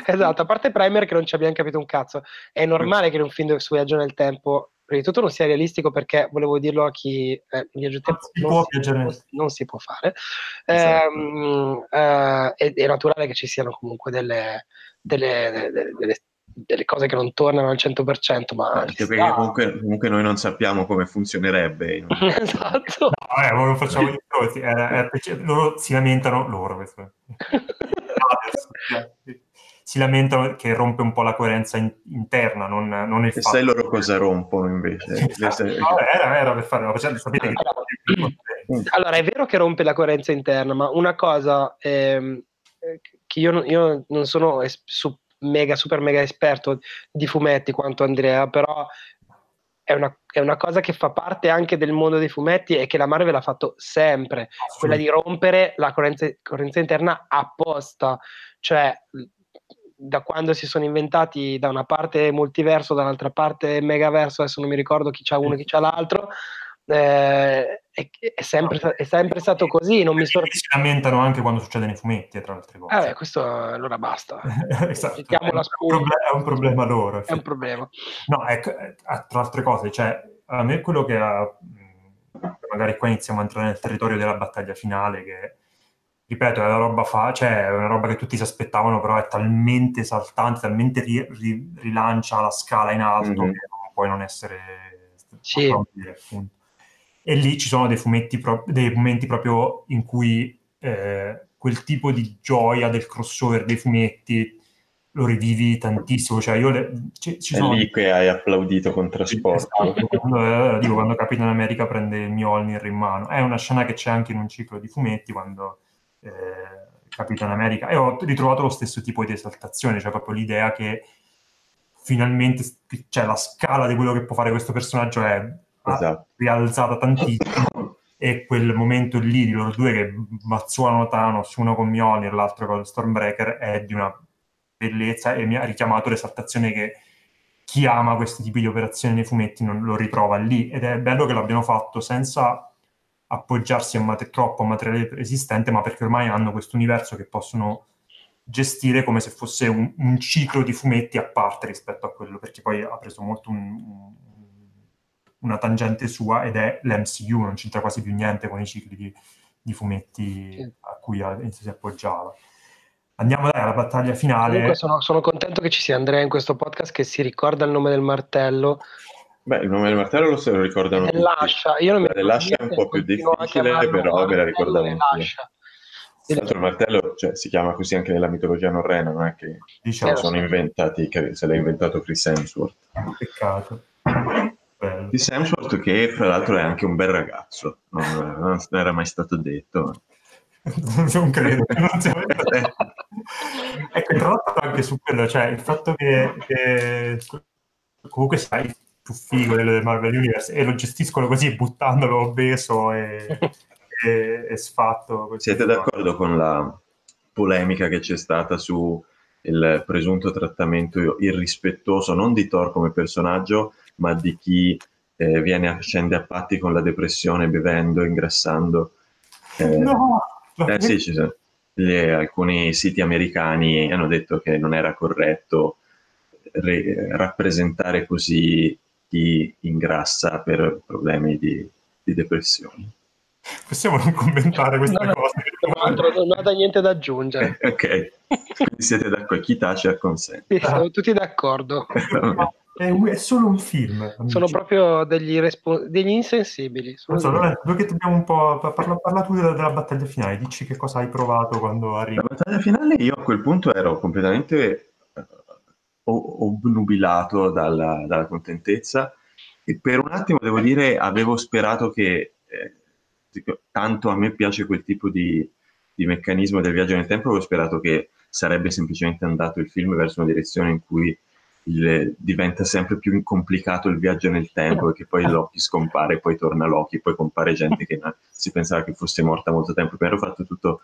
esatto, a parte Primer che non ci abbiamo capito un cazzo. È normale che in un film su viaggio nel tempo prima di tutto non sia realistico perché volevo dirlo a chi eh, viaggio tempo non, si non, non, si può fare. Esatto. ehm, eh, è, è, naturale che ci siano comunque delle, delle, delle, delle, delle cose che non tornano al 100% ma anche perché comunque, comunque, noi non sappiamo come funzionerebbe esatto. no, eh, lo facciamo di più loro si lamentano loro si lamentano che rompe un po' la coerenza in, interna, non, non il e fatto... sai loro cosa rompono invece? Esatto. No, era, era per fare una sapete che... Allora, è vero che rompe la coerenza interna, ma una cosa ehm, che io, io, non sono es- su, mega, super mega esperto di fumetti quanto Andrea, però è una, è una, cosa che fa parte anche del mondo dei fumetti e che la Marvel ha fatto sempre, quella di rompere la correnza, correnza interna apposta, cioè da quando si sono inventati da una parte multiverso, dall'altra parte megaverso, adesso non mi ricordo chi c'ha uno e chi c'ha l'altro, eh, è, è, sempre, è, sempre, stato così. Non mi sor- si lamentano anche quando succede nei fumetti, tra le altre cose. Eh, questo allora basta. esatto. È un, problema, è, un problema, loro. È un problema. No, ecco, tra altre cose, cioè, a me quello che ha, magari qua iniziamo a entrare nel territorio della battaglia finale, che ripeto, è una roba fa, cioè è una roba che tutti si aspettavano, però è talmente esaltante, talmente ri, ri, rilancia la scala in alto mm-hmm. che non puoi non essere sì. appunto. E lì ci sono dei fumetti pro- dei momenti proprio in cui eh, quel tipo di gioia del crossover dei fumetti lo rivivi tantissimo. Cioè io le, ci, ci è sono... lì che hai applaudito con trasporto. Esatto, quando, eh, dico, quando Capitan America prende il Mjolnir in mano. È una scena che c'è anche in un ciclo di fumetti quando eh, Capitan America e ho ritrovato lo stesso tipo di esaltazione, cioè proprio l'idea che finalmente cioè, la scala di quello che può fare questo personaggio è esatto. rialzata tantissimo e quel momento lì di loro due che bazzuano Thanos, uno con Mjolnir, l'altro con Stormbreaker, è di una bellezza e mi ha richiamato l'esaltazione che chi ama questi tipi di operazioni nei fumetti non lo ritrova lì ed è bello che l'abbiano fatto senza appoggiarsi a mat- troppo a materiale esistente, ma perché ormai hanno questo universo che possono gestire come se fosse un, un, ciclo di fumetti a parte rispetto a quello, perché poi ha preso molto un, un, una tangente sua ed è l'MCU, non c'entra quasi più niente con i cicli di, di fumetti sì. a cui si appoggiava. Andiamo dai alla battaglia finale. Sono, sono, contento che ci sia Andrea in questo podcast che si ricorda il nome del martello Beh, il nome del martello lo se lo ricordano tutti. Lascia, io non mi Lascia è un po' più difficile, però me la ricordano tutti. Tra l'altro il martello cioè, si chiama così anche nella mitologia norrena, non è che diciamo, sono inventati, che se l'ha inventato Chris Hemsworth. Peccato. Chris Hemsworth che fra l'altro è anche un bel ragazzo, non, non era mai stato detto. non credo. Non ecco, tra l'altro anche su quello, cioè il fatto che, che comunque sai, più figo quello del Marvel Universe e lo gestiscono così buttandolo obeso e, e, e sfatto. Siete d'accordo con la polemica che c'è stata su il presunto trattamento irrispettoso non di Thor come personaggio, ma di chi eh, viene a scende a patti con la depressione, bevendo, ingrassando. Eh, no! Eh sì, ci sono. Le, alcuni siti americani hanno detto che non era corretto re, rappresentare così chi ingrassa per problemi di, di depressione. Possiamo non commentare queste no, cose? No, non ho niente da aggiungere. ok, quindi siete d'accordo, chi tace acconsente. Sì, siamo tutti d'accordo. è, è, solo un film. Amici. Sono proprio degli, respo- degli insensibili. Non so, allora, che dobbiamo un po' parla, parla tu della, della, battaglia finale, dici che cosa hai provato quando arrivi. La battaglia finale io a quel punto ero completamente obnubilato dalla, dalla, contentezza. E per un attimo devo dire avevo sperato che eh, tanto a me piace quel tipo di, di, meccanismo del viaggio nel tempo avevo sperato che sarebbe semplicemente andato il film verso una direzione in cui il, diventa sempre più complicato il viaggio nel tempo e che poi Loki scompare, poi torna Loki, poi compare gente che si pensava che fosse morta molto tempo, ero fatto tutto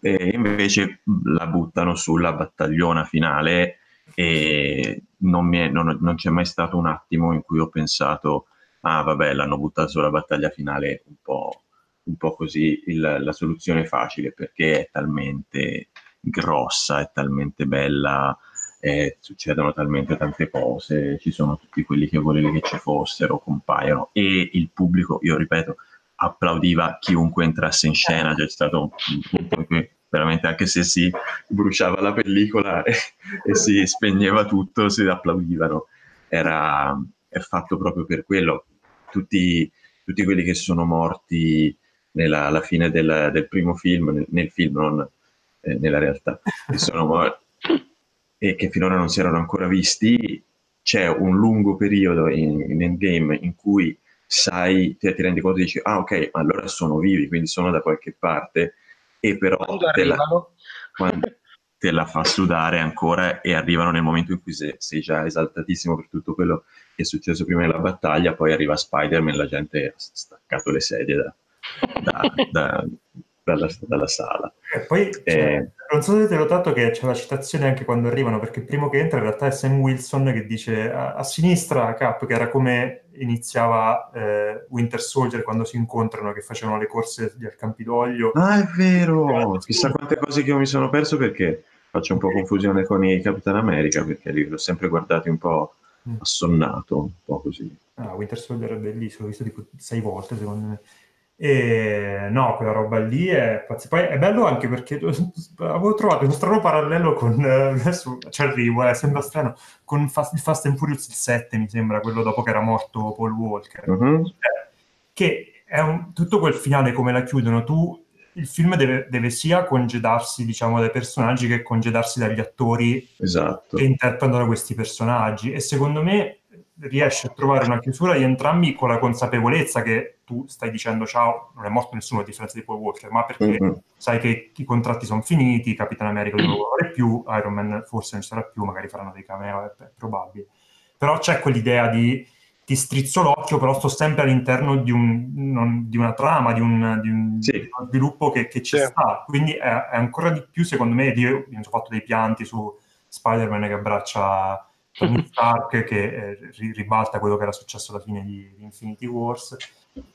e invece la buttano sulla battagliona finale e non, è, non, non, c'è mai stato un attimo in cui ho pensato ah vabbè l'hanno buttato sulla battaglia finale un po', un po così. Il, la soluzione facile perché è talmente grossa, è talmente bella, eh, succedono talmente tante cose, ci sono tutti quelli che volevi che ci fossero, compaiono e il pubblico, io ripeto, applaudiva chiunque entrasse in scena, c'è stato un punto cui veramente anche se si bruciava la pellicola e, e si spegneva tutto, si applaudivano. Era è fatto proprio per quello. Tutti, tutti quelli che sono morti nella, alla fine del, del primo film, nel, nel film, non eh, nella realtà, che sono morti e che finora non si erano ancora visti, c'è un lungo periodo in, in Endgame in cui sai, ti, ti rendi conto e dici, ah ok, allora sono vivi, quindi sono da qualche parte, e però Quando te la, quando te la fa sudare ancora e arrivano nel momento in cui sei, sei già esaltatissimo per tutto quello che è successo prima della battaglia, poi arriva Spider-Man e la gente ha staccato le sedie da, da- da- dalla, dalla sala. E poi Eh. cioè, non so se avete notato che c'è la citazione anche quando arrivano, perché il primo che entra in realtà è Sam Wilson che dice a, a sinistra Cap, che era come iniziava eh, Winter Soldier quando si incontrano, che facevano le corse del Campidoglio. Ah, è vero! Chissà quante cose che io mi sono perso perché faccio un po' confusione con i Capitan America, perché li ho sempre guardati un po' Mm. assonnato, un po' così. Ah, Winter Soldier è bellissimo, l'ho visto tipo sei volte secondo me. E no, quella roba lì è pazzesca. Poi è bello anche perché avevo trovato uno strano parallelo con eh, adesso ci arrivo, eh, sembra strano, con Fast, il Fast and Furious il 7, mi sembra, quello dopo che era morto Paul Walker. Mhm. Cioè, che è un- tutto quel finale come la chiudono, tu il film deve, deve sia congedarsi, diciamo, dai personaggi che congedarsi dagli attori Esatto. che interpretano questi personaggi e secondo me riesce a trovare una chiusura di entrambi con la consapevolezza che tu stai dicendo ciao, non è morto nessuno a differenza di Paul Walker, ma perché Mhm. sai che i contratti sono finiti, Capitan America non lo vorrà più, Iron Man forse non ci sarà più, magari faranno dei cameo, è, è probabile. Però c'è quell'idea di ti strizzo l'occhio, però sto sempre all'interno di, un- non- di una trama, di un, di un Sì. sviluppo che, che ci Sì. sta. Quindi è, è ancora di più, secondo me, io mi sono fatto dei pianti su Spider-Man che abbraccia Tony Stark, che eh, ri- ribalta quello che era successo alla fine di, di Infinity Wars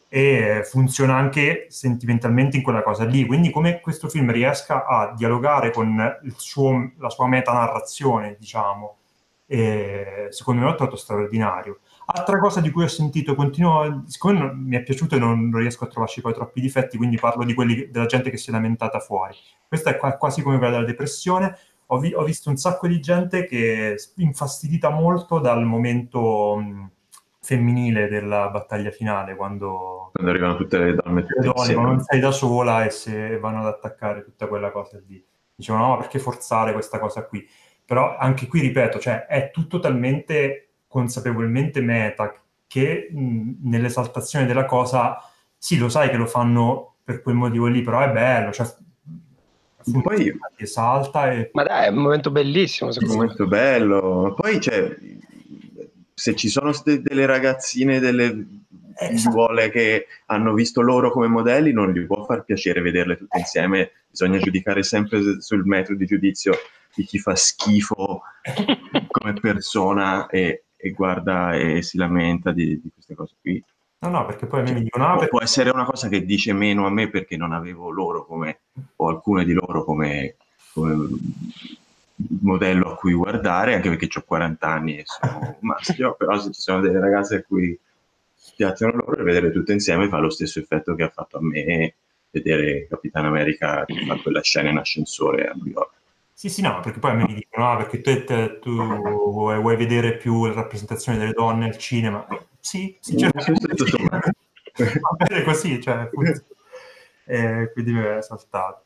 e funziona anche sentimentalmente in quella cosa lì. Quindi come questo film riesca a dialogare con suo- la sua metanarrazione, diciamo, e secondo me l'ho trovato straordinario. Altra cosa di cui ho sentito, continuo, siccome non- mi è piaciuto e non, non riesco a trovarci poi troppi difetti, quindi parlo di quelli della gente che si è lamentata fuori. Questa è qua- quasi come quella della depressione. Ho, vi- ho visto un sacco di gente che è infastidita molto dal momento mh, femminile della battaglia finale, quando Quando arrivano tutte le donne tutte le donne non sei da sola e se vanno ad attaccare tutta quella cosa lì. Dicevano, no, ma perché forzare questa cosa qui? Però anche qui, ripeto, cioè, è tutto talmente consapevolmente meta che mh, nell'esaltazione della cosa, sì, lo sai che lo fanno per quel motivo lì, però è bello, cioè, Poi- ti esalta e... Ma dai, è un momento bellissimo, un secondo me. momento bello. Poi c'è, se ci sono ste- delle ragazzine, delle Eh, esatto. figliuole che hanno visto loro come modelli, non gli può far piacere vederle tutte insieme. Bisogna giudicare sempre sul metro di giudizio di chi fa schifo come persona e, e guarda e si lamenta di, di queste cose qui. No, no, perché poi a me mi dicono, ah, Può, perché può essere una cosa che dice meno a me perché non avevo loro come, o alcune di loro come, come modello a cui guardare, anche perché ho 40 anni e sono maschio, però se ci sono delle ragazze a cui piacciono loro, vedere tutte insieme fa lo stesso effetto che ha fatto a me vedere Capitan America che fa quella scena in ascensore a New York. Sì, sì, no, perché poi a me mi dicono, ah, perché te- tu vuoi, vuoi vedere più la rappresentazione delle donne al cinema. Sì, sì, Sì, certo. sì. Va bene così, cioè. Eh, quindi mi è saltato.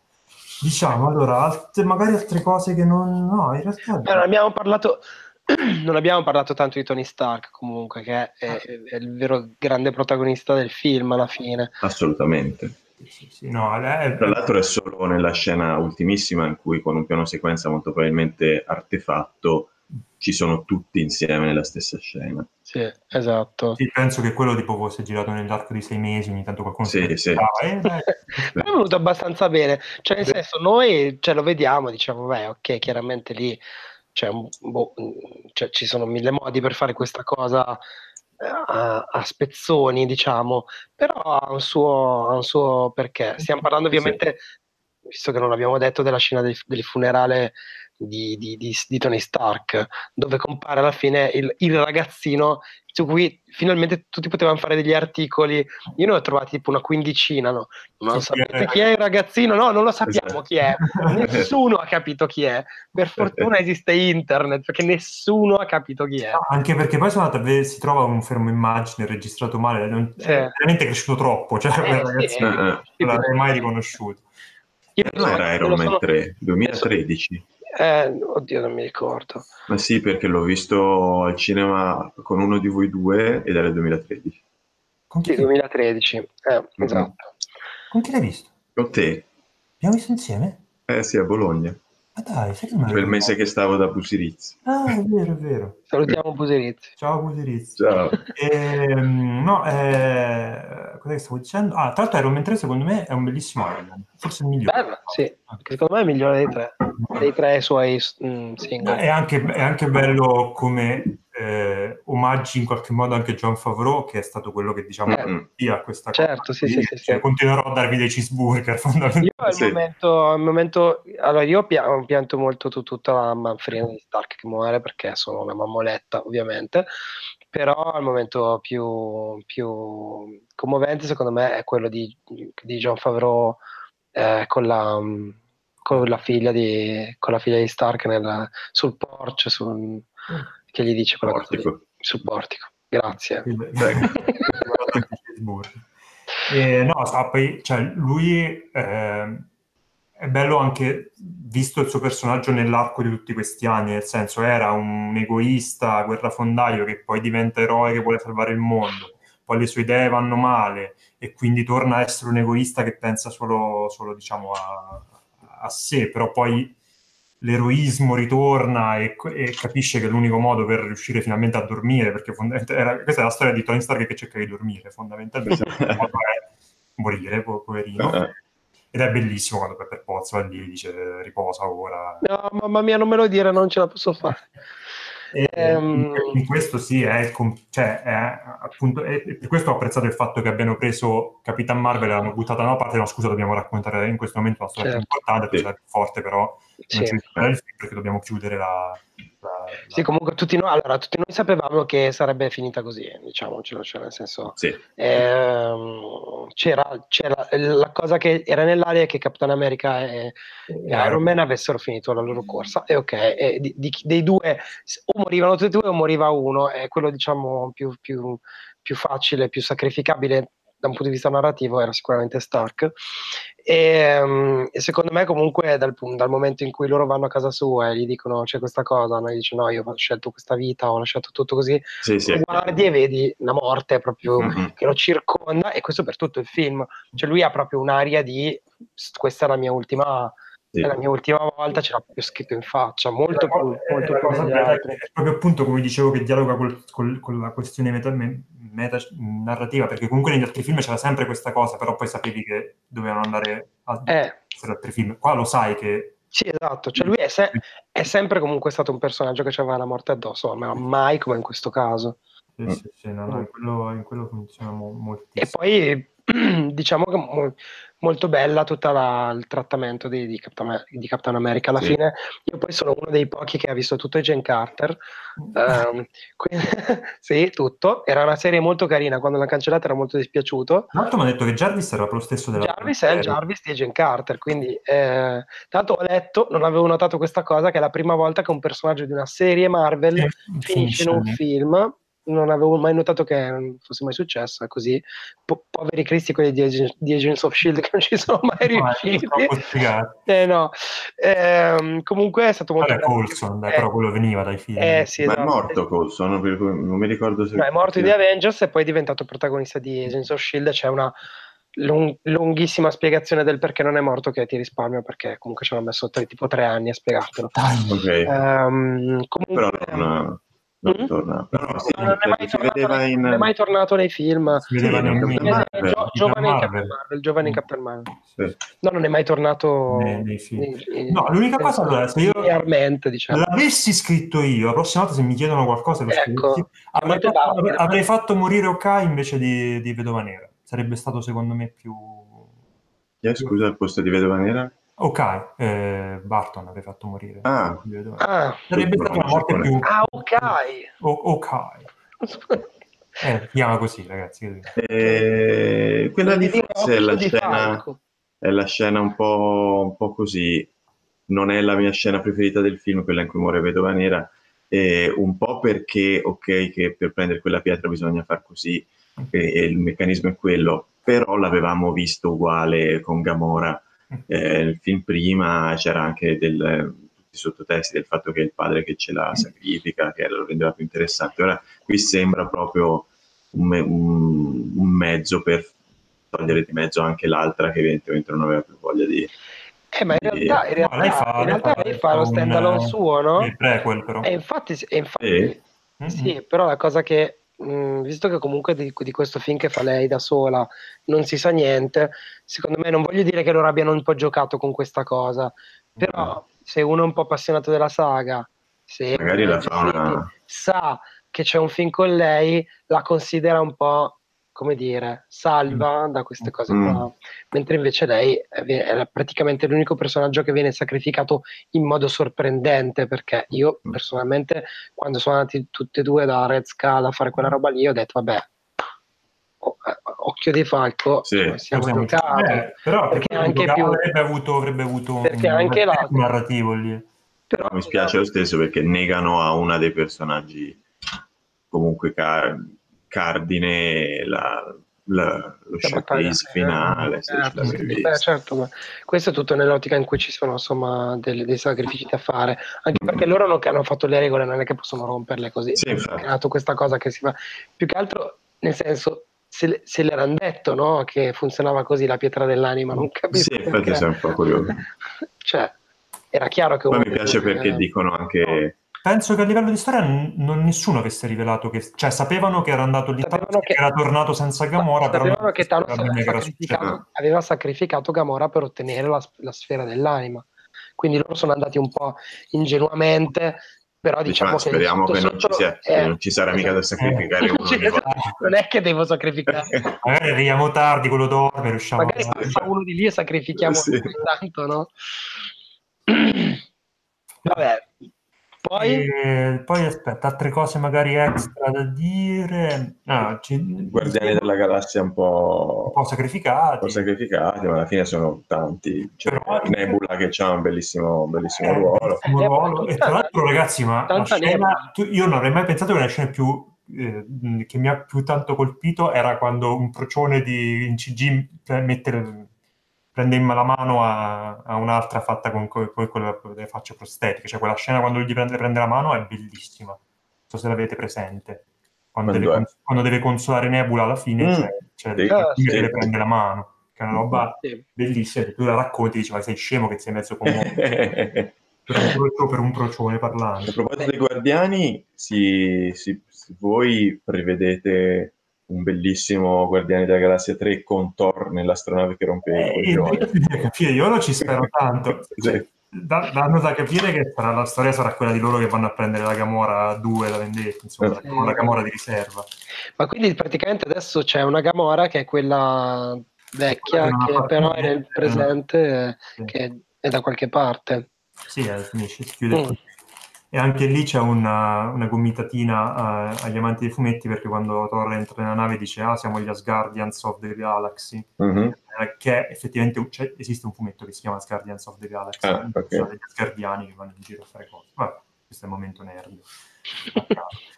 Diciamo, allora, altre- magari altre cose che non... No, in realtà... Beh, non abbiamo parlato non abbiamo parlato tanto di Tony Stark comunque che è, è il vero grande protagonista del film alla fine Assolutamente. Sì, sì, no, lei- Tra l'altro è solo nella scena ultimissima in cui con un piano sequenza molto probabilmente artefatto ci sono tutti insieme nella stessa scena. sì esatto sì, penso che quello tipo fosse girato nell'arco di sei mesi, ogni tanto qualcuno Sì, si sì. lamentava, eh, è venuto abbastanza bene cioè nel senso noi ce lo vediamo diciamo beh ok chiaramente lì un- boh, cioè, ci sono mille modi per fare questa cosa eh, a, a spezzoni diciamo però ha un suo, ha un suo perché stiamo parlando Sì. ovviamente visto che non abbiamo detto della scena del, del funerale di, di- di- di Tony Stark, dove compare alla fine il, il ragazzino su cui finalmente tutti potevano fare degli articoli. Io ne ho trovati tipo una quindicina, no? Non Sì, sapete eh. chi è il ragazzino? No, non lo sappiamo Esatto. chi è. Nessuno ha capito chi è. Per fortuna esiste internet, perché nessuno ha capito chi è. No, Anche perché poi sono andato a vedere, si trova un fermo immagine registrato male, non, Sì. è veramente cresciuto troppo, cioè Eh, quel sì, ragazzino eh, non l'avrei mai riconosciuto. Io Non era Iron Man sono- 3, 2013. Eh, oddio, non mi ricordo. Ma sì, perché l'ho visto al cinema con uno di voi due ed era il 2013. Con chi? Sì, 2013, eh, mm-hmm. esatto. Con chi l'hai visto? Con te. Abbiamo visto insieme? Eh sì, a Bologna. Ma dai, sai che? Quel mese che stavo da Busirizzi. Ah, è vero, è vero. Salutiamo Busirizzi. Ciao Busirizzi. Ciao. Ehm, no, eh, cosa stavo dicendo? Ah, tra l'altro Iron Man 3 secondo me è un bellissimo album, forse il migliore. Bello, sì, secondo me è il migliore dei tre, dei tre suoi mm, singoli. È anche, è anche bello come eh, omaggi in qualche modo anche John Favreau, che è stato quello che diciamo Eh. via questa Certo, sì, sì, sì, Cioè, sì. Continuerò a darvi dei cheeseburger fondamentalmente. Io al Sì. momento, al momento, allora io pianto molto tu- tutta la manfrina di Stark che muore perché sono una mammoletta, ovviamente, però al momento più, più commovente secondo me è quello di, di John Favreau eh, con la, con la figlia di, con la figlia di Stark nel- sul porch, sul- che gli dice quella cosa lì. Portico. sul portico. Grazie. Sì, beh, tanti cheeseburger. E, no, sa, poi cioè, lui eh, è bello anche visto il suo personaggio nell'arco di tutti questi anni, nel senso era un egoista, guerrafondaio che poi diventa eroe che vuole salvare il mondo, poi le sue idee vanno male e quindi torna a essere un egoista che pensa solo, solo, diciamo, a, a sé, però poi l'eroismo ritorna e, e capisce che è l'unico modo per riuscire finalmente a dormire, perché fondamentalmente era- questa è la storia di Tony Stark che cerca di dormire, fondamentalmente il modo è morire, po- poverino. Eh, Ed è bellissimo quando Pepper Potts va lì e dice riposa ora. No, mamma mia, non me lo dire, non ce la posso fare. E Ehm. in, in questo sì, è, cioè, è appunto, è- e per questo ho apprezzato il fatto che abbiano preso Capitan Marvel e l'hanno buttata da una parte, no scusa, dobbiamo raccontare in questo momento una storia più Certo. importante, perché Sì. più forte, però Sì. perché dobbiamo chiudere la... la- Sì, la- comunque tutti noi, allora, tutti noi sapevamo che sarebbe finita così, diciamocelo, cioè nel senso, sì. ehm, c'era, c'era la cosa che era nell'aria è che Capitan America e, e Iron Man avessero finito la loro corsa e ok, e di- di- dei due o morivano tutti e due o moriva uno, è quello diciamo più, più- più facile, più sacrificabile da un punto di vista narrativo era sicuramente Stark e, um, e secondo me comunque dal, dal momento in cui loro vanno a casa sua e gli dicono c'è questa cosa, no? E dice no io ho scelto questa vita, ho lasciato tutto così, Sì, sì. guardi e vedi la morte proprio Mhm. che lo circonda e questo per tutto il film, cioè lui ha proprio un'aria di questa è la mia ultima, Sì. è la mia ultima volta, ce l'ha proprio scritto in faccia, molto più, molto più cosa altri. è proprio appunto come dicevo che dialoga col- col- con la questione meta, me- meta- narrativa perché comunque negli altri film c'era sempre questa cosa però poi sapevi che dovevano andare a Eh, altri film qua lo sai che sì, esatto, cioè lui è, se- è sempre comunque stato un personaggio che aveva la morte addosso, ma mai come in questo caso. sì, sì, sì, no, no, in, quello, in quello funziona mo- E moltissimo poi diciamo che mo- molto bella tutto il trattamento di, di, Captain, di Captain America. Alla Sì. fine io poi sono uno dei pochi che ha visto tutto Jane Carter. Ehm, quindi- sì, tutto. Era una serie molto carina. Quando l'ha cancellata era molto dispiaciuto. Tra l'altro mi ha detto che Jarvis era lo stesso della Jarvis è il Jarvis di Jane Carter. Quindi, eh, tanto ho letto, non avevo notato questa cosa, che è la prima volta che un personaggio di una serie Marvel Sì, finisce in un film. Non avevo mai notato che non fosse mai successo, è così. Po- poveri cristi quelli di, Ag- di Agents of Shield che non ci sono mai è riusciti. Eh, no. Ehm, comunque è stato molto Vabbè. Colson, dai, Eh, però quello veniva dai film. eh, sì, Ma è esatto. morto Coulson, non mi- non mi ricordo se... No, è morto di Avengers e poi è diventato protagonista di Agents of Shield. C'è una lung- lunghissima spiegazione del perché non è morto che ti risparmio perché comunque ci hanno messo tre- tipo tre anni a spiegartelo. Dai, Ok, Ehm, però comunque non, non Mm? torna. Però sì, no, non, è mai tornato in... non è mai tornato nei film. si vedeva Sì, non. Captain Eh, Marvel. gio- giovane in. Captain Marvel, giovane in Mm. Captain Marvel. Sì. No, non è mai tornato Nei- nei film. nei- No, l'unica cosa, allora, se io- diciamo. L'avessi scritto io, la prossima volta se mi chiedono qualcosa, lo Ecco, scrivo. avrei, fatto, avrei fatto morire Ok invece di, di Vedova Nera. Sarebbe stato secondo me più... È, scusa, al posto di Vedova Nera? Ok, eh, Barton avrei fatto morire. Ah, di Vedova Nera. Ah, Sarebbe stata una morte più... ah, ok. O- ok. Eh, si chiama così, ragazzi. eh, quella Di forse è la scena... È la scena un po', un po' così. Non è la mia scena preferita del film, quella in cui muore Vedova Nera, e un po' perché, ok, che per prendere quella pietra bisogna far così, e, e il meccanismo è quello, però l'avevamo visto uguale con Gamora. Eh, il film prima c'era anche del, tutti sottotesti del fatto che è il padre che ce la sacrifica, che lo rendeva più interessante. Ora qui sembra proprio un, me- un, un mezzo per togliere di mezzo anche l'altra che evidentemente non aveva più voglia di... Eh, ma in realtà, in realtà, lei fa, in realtà lei fa lo stand alone suo, no? Il prequel, però. E infatti, e infatti eh. sì, però la cosa che mh, mm, visto che comunque di, di, questo film che fa lei da sola non si sa niente, secondo me non voglio dire che loro abbiano un po' giocato con questa cosa, però mm. se uno è un po' appassionato della saga, se magari la fa una... sa che c'è un film con lei, la considera un po' come dire, salva mm. da queste cose qua, mm. mentre invece lei è praticamente l'unico personaggio che viene sacrificato in modo sorprendente, perché io mm. personalmente quando sono andati tutti e due da Red Skull a fare quella roba lì ho detto vabbè, eh, occhio di falco, sì, siamo giocati, eh, però perché anche più... avrebbe avuto, avrebbe avuto perché un, anche la... narrativo lì. Però mi spiace lo stesso perché negano a una dei personaggi comunque car- cardine la, la, lo showcase finale. Certo, beh, certo, ma questo è tutto nell'ottica in cui ci sono insomma delle, dei sacrifici da fare, anche mm. perché loro non, hanno fatto le regole, non è che possono romperle così. Sì, hanno creato questa cosa che si fa. Più che altro, nel senso, se, se l'erano detto no? che funzionava così la pietra dell'anima, non capisco. Sì, infatti sei un po' curioso. cioè, era chiaro che... Poi mi piace perché dicono anche Penso che a livello di storia n- non nessuno avesse rivelato che... Cioè, sapevano che era andato lì Thanos che era tornato senza Gamora, però... Sapevano che Thanos aveva sacrificato, aveva sacrificato, Gamora per ottenere la, la, sfera dell'anima. Quindi loro sono andati un po' ingenuamente, però diciamo, diciamo che... Speriamo che non, ci sia, eh, non ci sarà mica da esatto. sacrificare uno di Non è che devo sacrificare. Magari arriviamo tardi, quello dorme, riusciamo Magari a... fa uno di lì e sacrifichiamo sì. tanto, no? Vabbè, poi? E poi aspetta, altre cose magari extra da dire. Ah, ci... Guardiani della galassia un po'... un po' sacrificati. Un po' sacrificati, ma alla fine sono tanti. C'è Però... Nebula che ha un bellissimo, bellissimo eh, ruolo. Bellissimo eh, ruolo. E tra l'altro, ragazzi, ma scena... io non avrei mai pensato che una scena più eh, che mi ha più tanto colpito era quando un procione di, in CG mette prende in la mano a, a un'altra fatta con, con, con, le facce prostetiche, cioè quella scena quando gli prende, prende la mano è bellissima, non so se l'avete presente, quando, deve, quando deve, consolare Nebula alla fine, mm. cioè, cioè sì, ah, sì. le prende la mano, che è una roba sì. bellissima, tu la racconti e dici ma sei scemo che sei mezzo con per, un, per un procione parlando. A proposito dei guardiani, si, si, voi prevedete un bellissimo Guardiani della Galassia 3 con Thor nell'astronave che rompe eh, i coglioni. Io non ci spero tanto. sì. Da, danno da capire che sarà, la storia sarà quella di loro che vanno a prendere la Gamora 2, la vendetta, insomma, eh. la Gamora di riserva. Ma quindi praticamente adesso c'è una Gamora che è quella vecchia, che però è nel presente, sì. che è da qualche parte. Sì, eh, finisce, si chiude mm. E anche lì c'è una, una gomitatina uh, agli amanti dei fumetti perché quando Thor entra nella nave dice ah siamo gli Asgardians of the Galaxy. Uh-huh. eh, che effettivamente cioè, esiste un fumetto che si chiama Asgardians of the Galaxy. Ah, okay. sono degli Asgardiani che vanno in giro a fare cose. Vabbè, questo è il momento nerd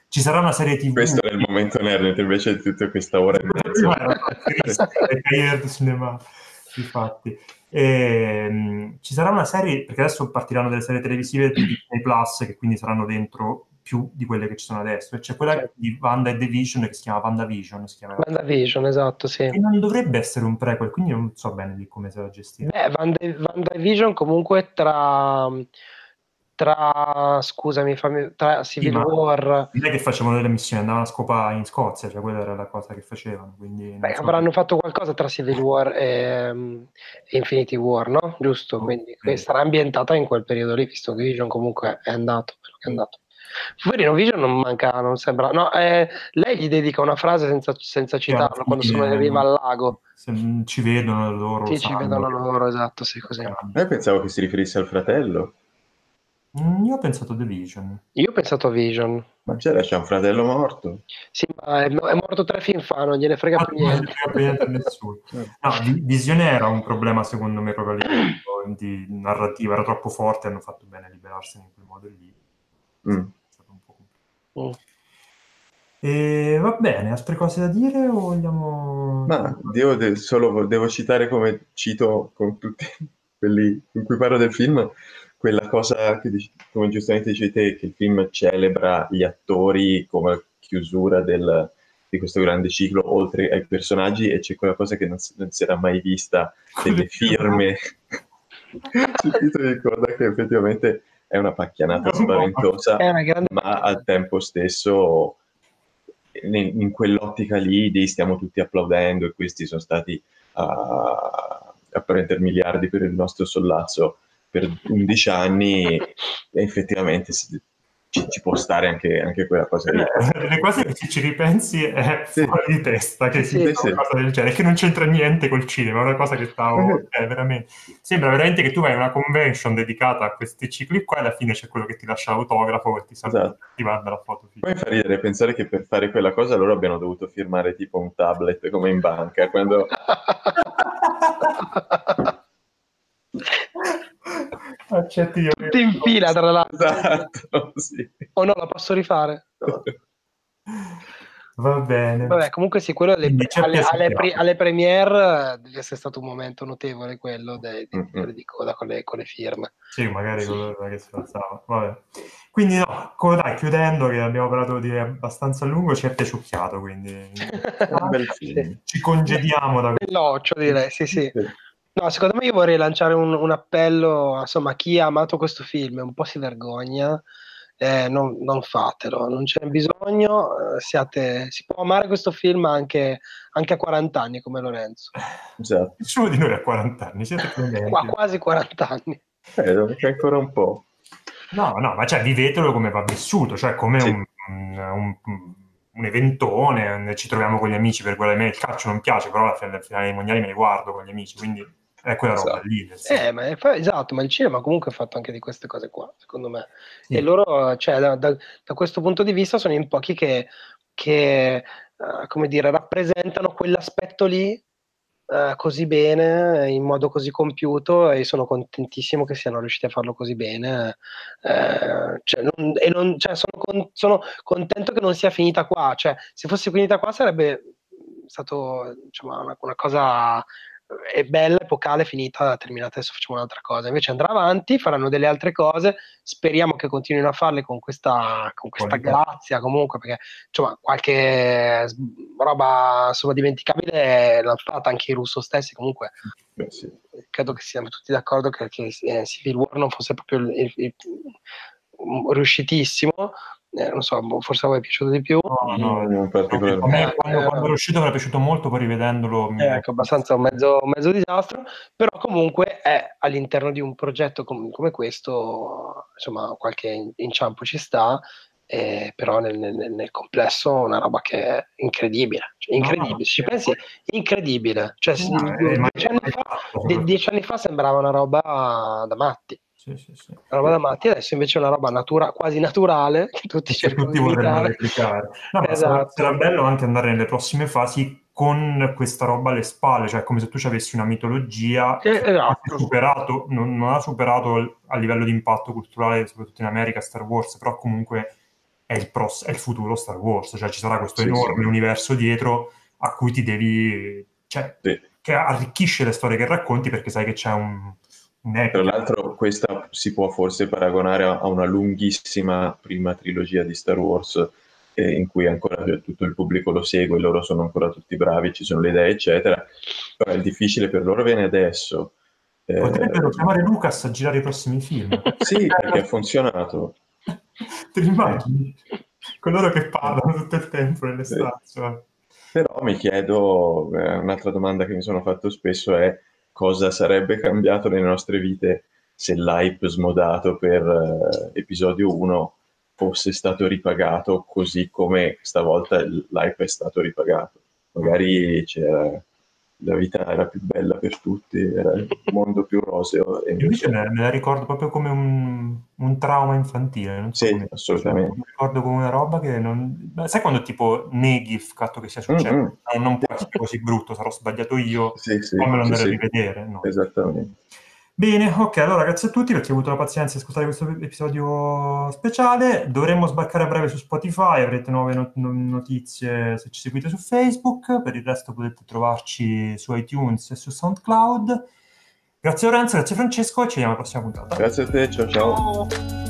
ci sarà una serie tv questo è il momento nerd invece tutta questa ora e mezza è cinema infatti e, um, ci sarà una serie, perché adesso partiranno delle serie televisive di Disney Plus, che quindi saranno dentro più di quelle che ci sono adesso. E c'è quella certo. di Wanda e The Vision che si chiama WandaVision. Si chiama. WandaVision, esatto, sì. E non dovrebbe essere un prequel, quindi non so bene di come se la gestire. Beh, Wanda, WandaVision comunque tra tra, scusami, fammi, tra Civil sì, War... Non è che facevano delle missioni, andavano a scopare in Scozia, cioè quella era la cosa che facevano. Quindi Beh, so. avranno fatto qualcosa tra Civil War e, um, Infinity War, no? Giusto, oh, quindi sì. sarà ambientata in quel periodo lì, visto che Vision comunque è andato, è andato. Poverino Vision non manca, non sembra... No, eh, lei gli dedica una frase senza, senza citarlo, quando sono arriva al lago. ci vedono loro. Sì, ci vedono loro, esatto, sì, così. Io pensavo che si riferisse al fratello. Mm, io ho pensato a The Vision. Io ho pensato a Vision. Ma c'era, c'è un fratello morto. Sì, ma è, è morto tre film fa, non gliene frega ah, più niente. Non frega niente a nessuno. No, Visione era un problema secondo me proprio a livello di narrativa, era troppo forte, hanno fatto bene a liberarsene in quel modo lì. Mm. È stato un po' complicato. Mm. E va bene, altre cose da dire o vogliamo... Ma devo, de- solo, devo citare come cito con tutti quelli in cui parlo del film, quella cosa che, come giustamente dicevi te, che il film celebra gli attori come chiusura del, di questo grande ciclo, oltre ai personaggi, e c'è quella cosa che non si, non si era mai vista, delle firme. Sul titolo di coda, che effettivamente è una pacchianata spaventosa, ma al tempo stesso in, in, quell'ottica lì di stiamo tutti applaudendo e questi sono stati a, a prendere miliardi per il nostro sollazzo per 11 anni e effettivamente si, ci, ci, può stare anche, anche quella cosa lì. Eh, le cose che ci, ci ripensi è sì. fuori di testa che sì, sì, una cosa del genere, che non c'entra niente col cinema, è una cosa che stavo... Eh, veramente. Sembra veramente che tu vai a una convention dedicata a questi cicli qua e alla fine c'è quello che ti lascia l'autografo e ti, salva, esatto. ti la foto. Poi fa ridere pensare che per fare quella cosa loro abbiano dovuto firmare tipo un tablet come in banca, quando... Accetti io. Tutti in fila, tra l'altro. Esatto, sì. O no, la posso rifare? No. Va bene. Vabbè, comunque sì, quello alle, alle, alle, pre, alle, premiere deve essere stato un momento notevole quello dei, dei mm-hmm. di coda con le, con le, firme. Sì, magari quello che si passava. Vabbè. Quindi no, come dai, chiudendo, che abbiamo parlato di abbastanza a lungo, ci è piaciucchiato, quindi ci congediamo da questo. Veloce direi, sì sì. No, secondo me io vorrei lanciare un, un appello, insomma, a chi ha amato questo film e un po' si vergogna, eh, non, non, fatelo, non c'è bisogno, eh, siate, si può amare questo film anche, anche, a 40 anni come Lorenzo. Esatto. Nessuno di noi ha 40 anni, siete. Qua, quasi 40 anni. Eh, c'è ancora un po'. No, no, ma cioè vivetelo come va vissuto, cioè come sì. un, un, un, eventone, ci troviamo con gli amici per guardare, a me il calcio non piace, però alla fine, finale dei mondiali me li guardo con gli amici, quindi è quella roba esatto. lì. Eh, ma è, esatto, ma il cinema comunque è fatto anche di queste cose qua, secondo me. Sì. E loro, cioè, da, da, da, questo punto di vista, sono in pochi che, che uh, come dire, rappresentano quell'aspetto lì uh, così bene, in modo così compiuto, e sono contentissimo che siano riusciti a farlo così bene. Uh, cioè, non, e non, cioè, sono, con, sono contento che non sia finita qua. Cioè, se fosse finita qua sarebbe stato diciamo, una, una cosa è bella, epocale, finita, terminata, adesso facciamo un'altra cosa. Invece andrà avanti, faranno delle altre cose, speriamo che continuino a farle con questa, con questa grazia comunque, perché insomma qualche roba insomma, dimenticabile l'hanno fatta anche i russo stessi, comunque Beh, sì. credo che siamo tutti d'accordo che, che eh, Civil War non fosse proprio il, il, il, riuscitissimo, eh, non so, boh, forse a voi è piaciuto di più. No, no, no particolarmente. A me quando, quando è uscito mi è piaciuto molto, poi rivedendolo... Mi... Ecco, abbastanza un mezzo, un mezzo, disastro, però comunque è all'interno di un progetto com- come questo, insomma, qualche inciampo ci sta, eh, però nel, nel, nel, complesso una roba che è incredibile, cioè, incredibile, no, no, ci pensi, incredibile, cioè, no, dieci, anni fa, dieci anni fa sembrava una roba da matti. Sì, sì, sì. Una roba da matti, adesso invece è una roba natura- quasi naturale che tutti che cercano tutti di vorrebbero replicare. No, esatto. sarà, bello anche andare nelle prossime fasi con questa roba alle spalle, cioè come se tu avessi una mitologia eh, esatto. superato, non, non, ha superato a livello di impatto culturale, soprattutto in America, Star Wars, però comunque è il, pros- è il futuro Star Wars, cioè ci sarà questo enorme universo dietro a cui ti devi... Cioè, che arricchisce le storie che racconti perché sai che c'è un tra l'altro questa si può forse paragonare a una lunghissima prima trilogia di Star Wars eh, in cui ancora tutto il pubblico lo segue, loro sono ancora tutti bravi, ci sono le idee, eccetera. Però il difficile per loro viene adesso. Eh, Potrebbero chiamare Lucas a girare i prossimi film. sì, perché ha funzionato. Te li immagini? Coloro che parlano tutto il tempo nelle stanze. Però mi chiedo, eh, un'altra domanda che mi sono fatto spesso è cosa sarebbe cambiato nelle nostre vite se l'hype smodato per uh, episodio 1 fosse stato ripagato così come stavolta l'hype è stato ripagato. Magari c'era la vita era più bella per tutti, era il mondo più roseo. E invece me, me, la ricordo proprio come un, un trauma infantile. Non so sì, come, assolutamente. Cioè, mi ricordo come una roba che non... Sai quando tipo neghi il fatto che sia successo? Mm-hmm. Non, non può essere così brutto, sarò sbagliato io, sì, sì, come lo andare sì, a rivedere. No. Esattamente. Bene, ok, allora grazie a tutti per chi ha avuto la pazienza di ascoltare questo episodio speciale. Dovremmo sbarcare a breve su Spotify, avrete nuove not- notizie se ci seguite su Facebook, per il resto potete trovarci su iTunes e su SoundCloud. Grazie Lorenzo, grazie Francesco, ci vediamo alla prossima puntata. Grazie a te, ciao ciao. ciao.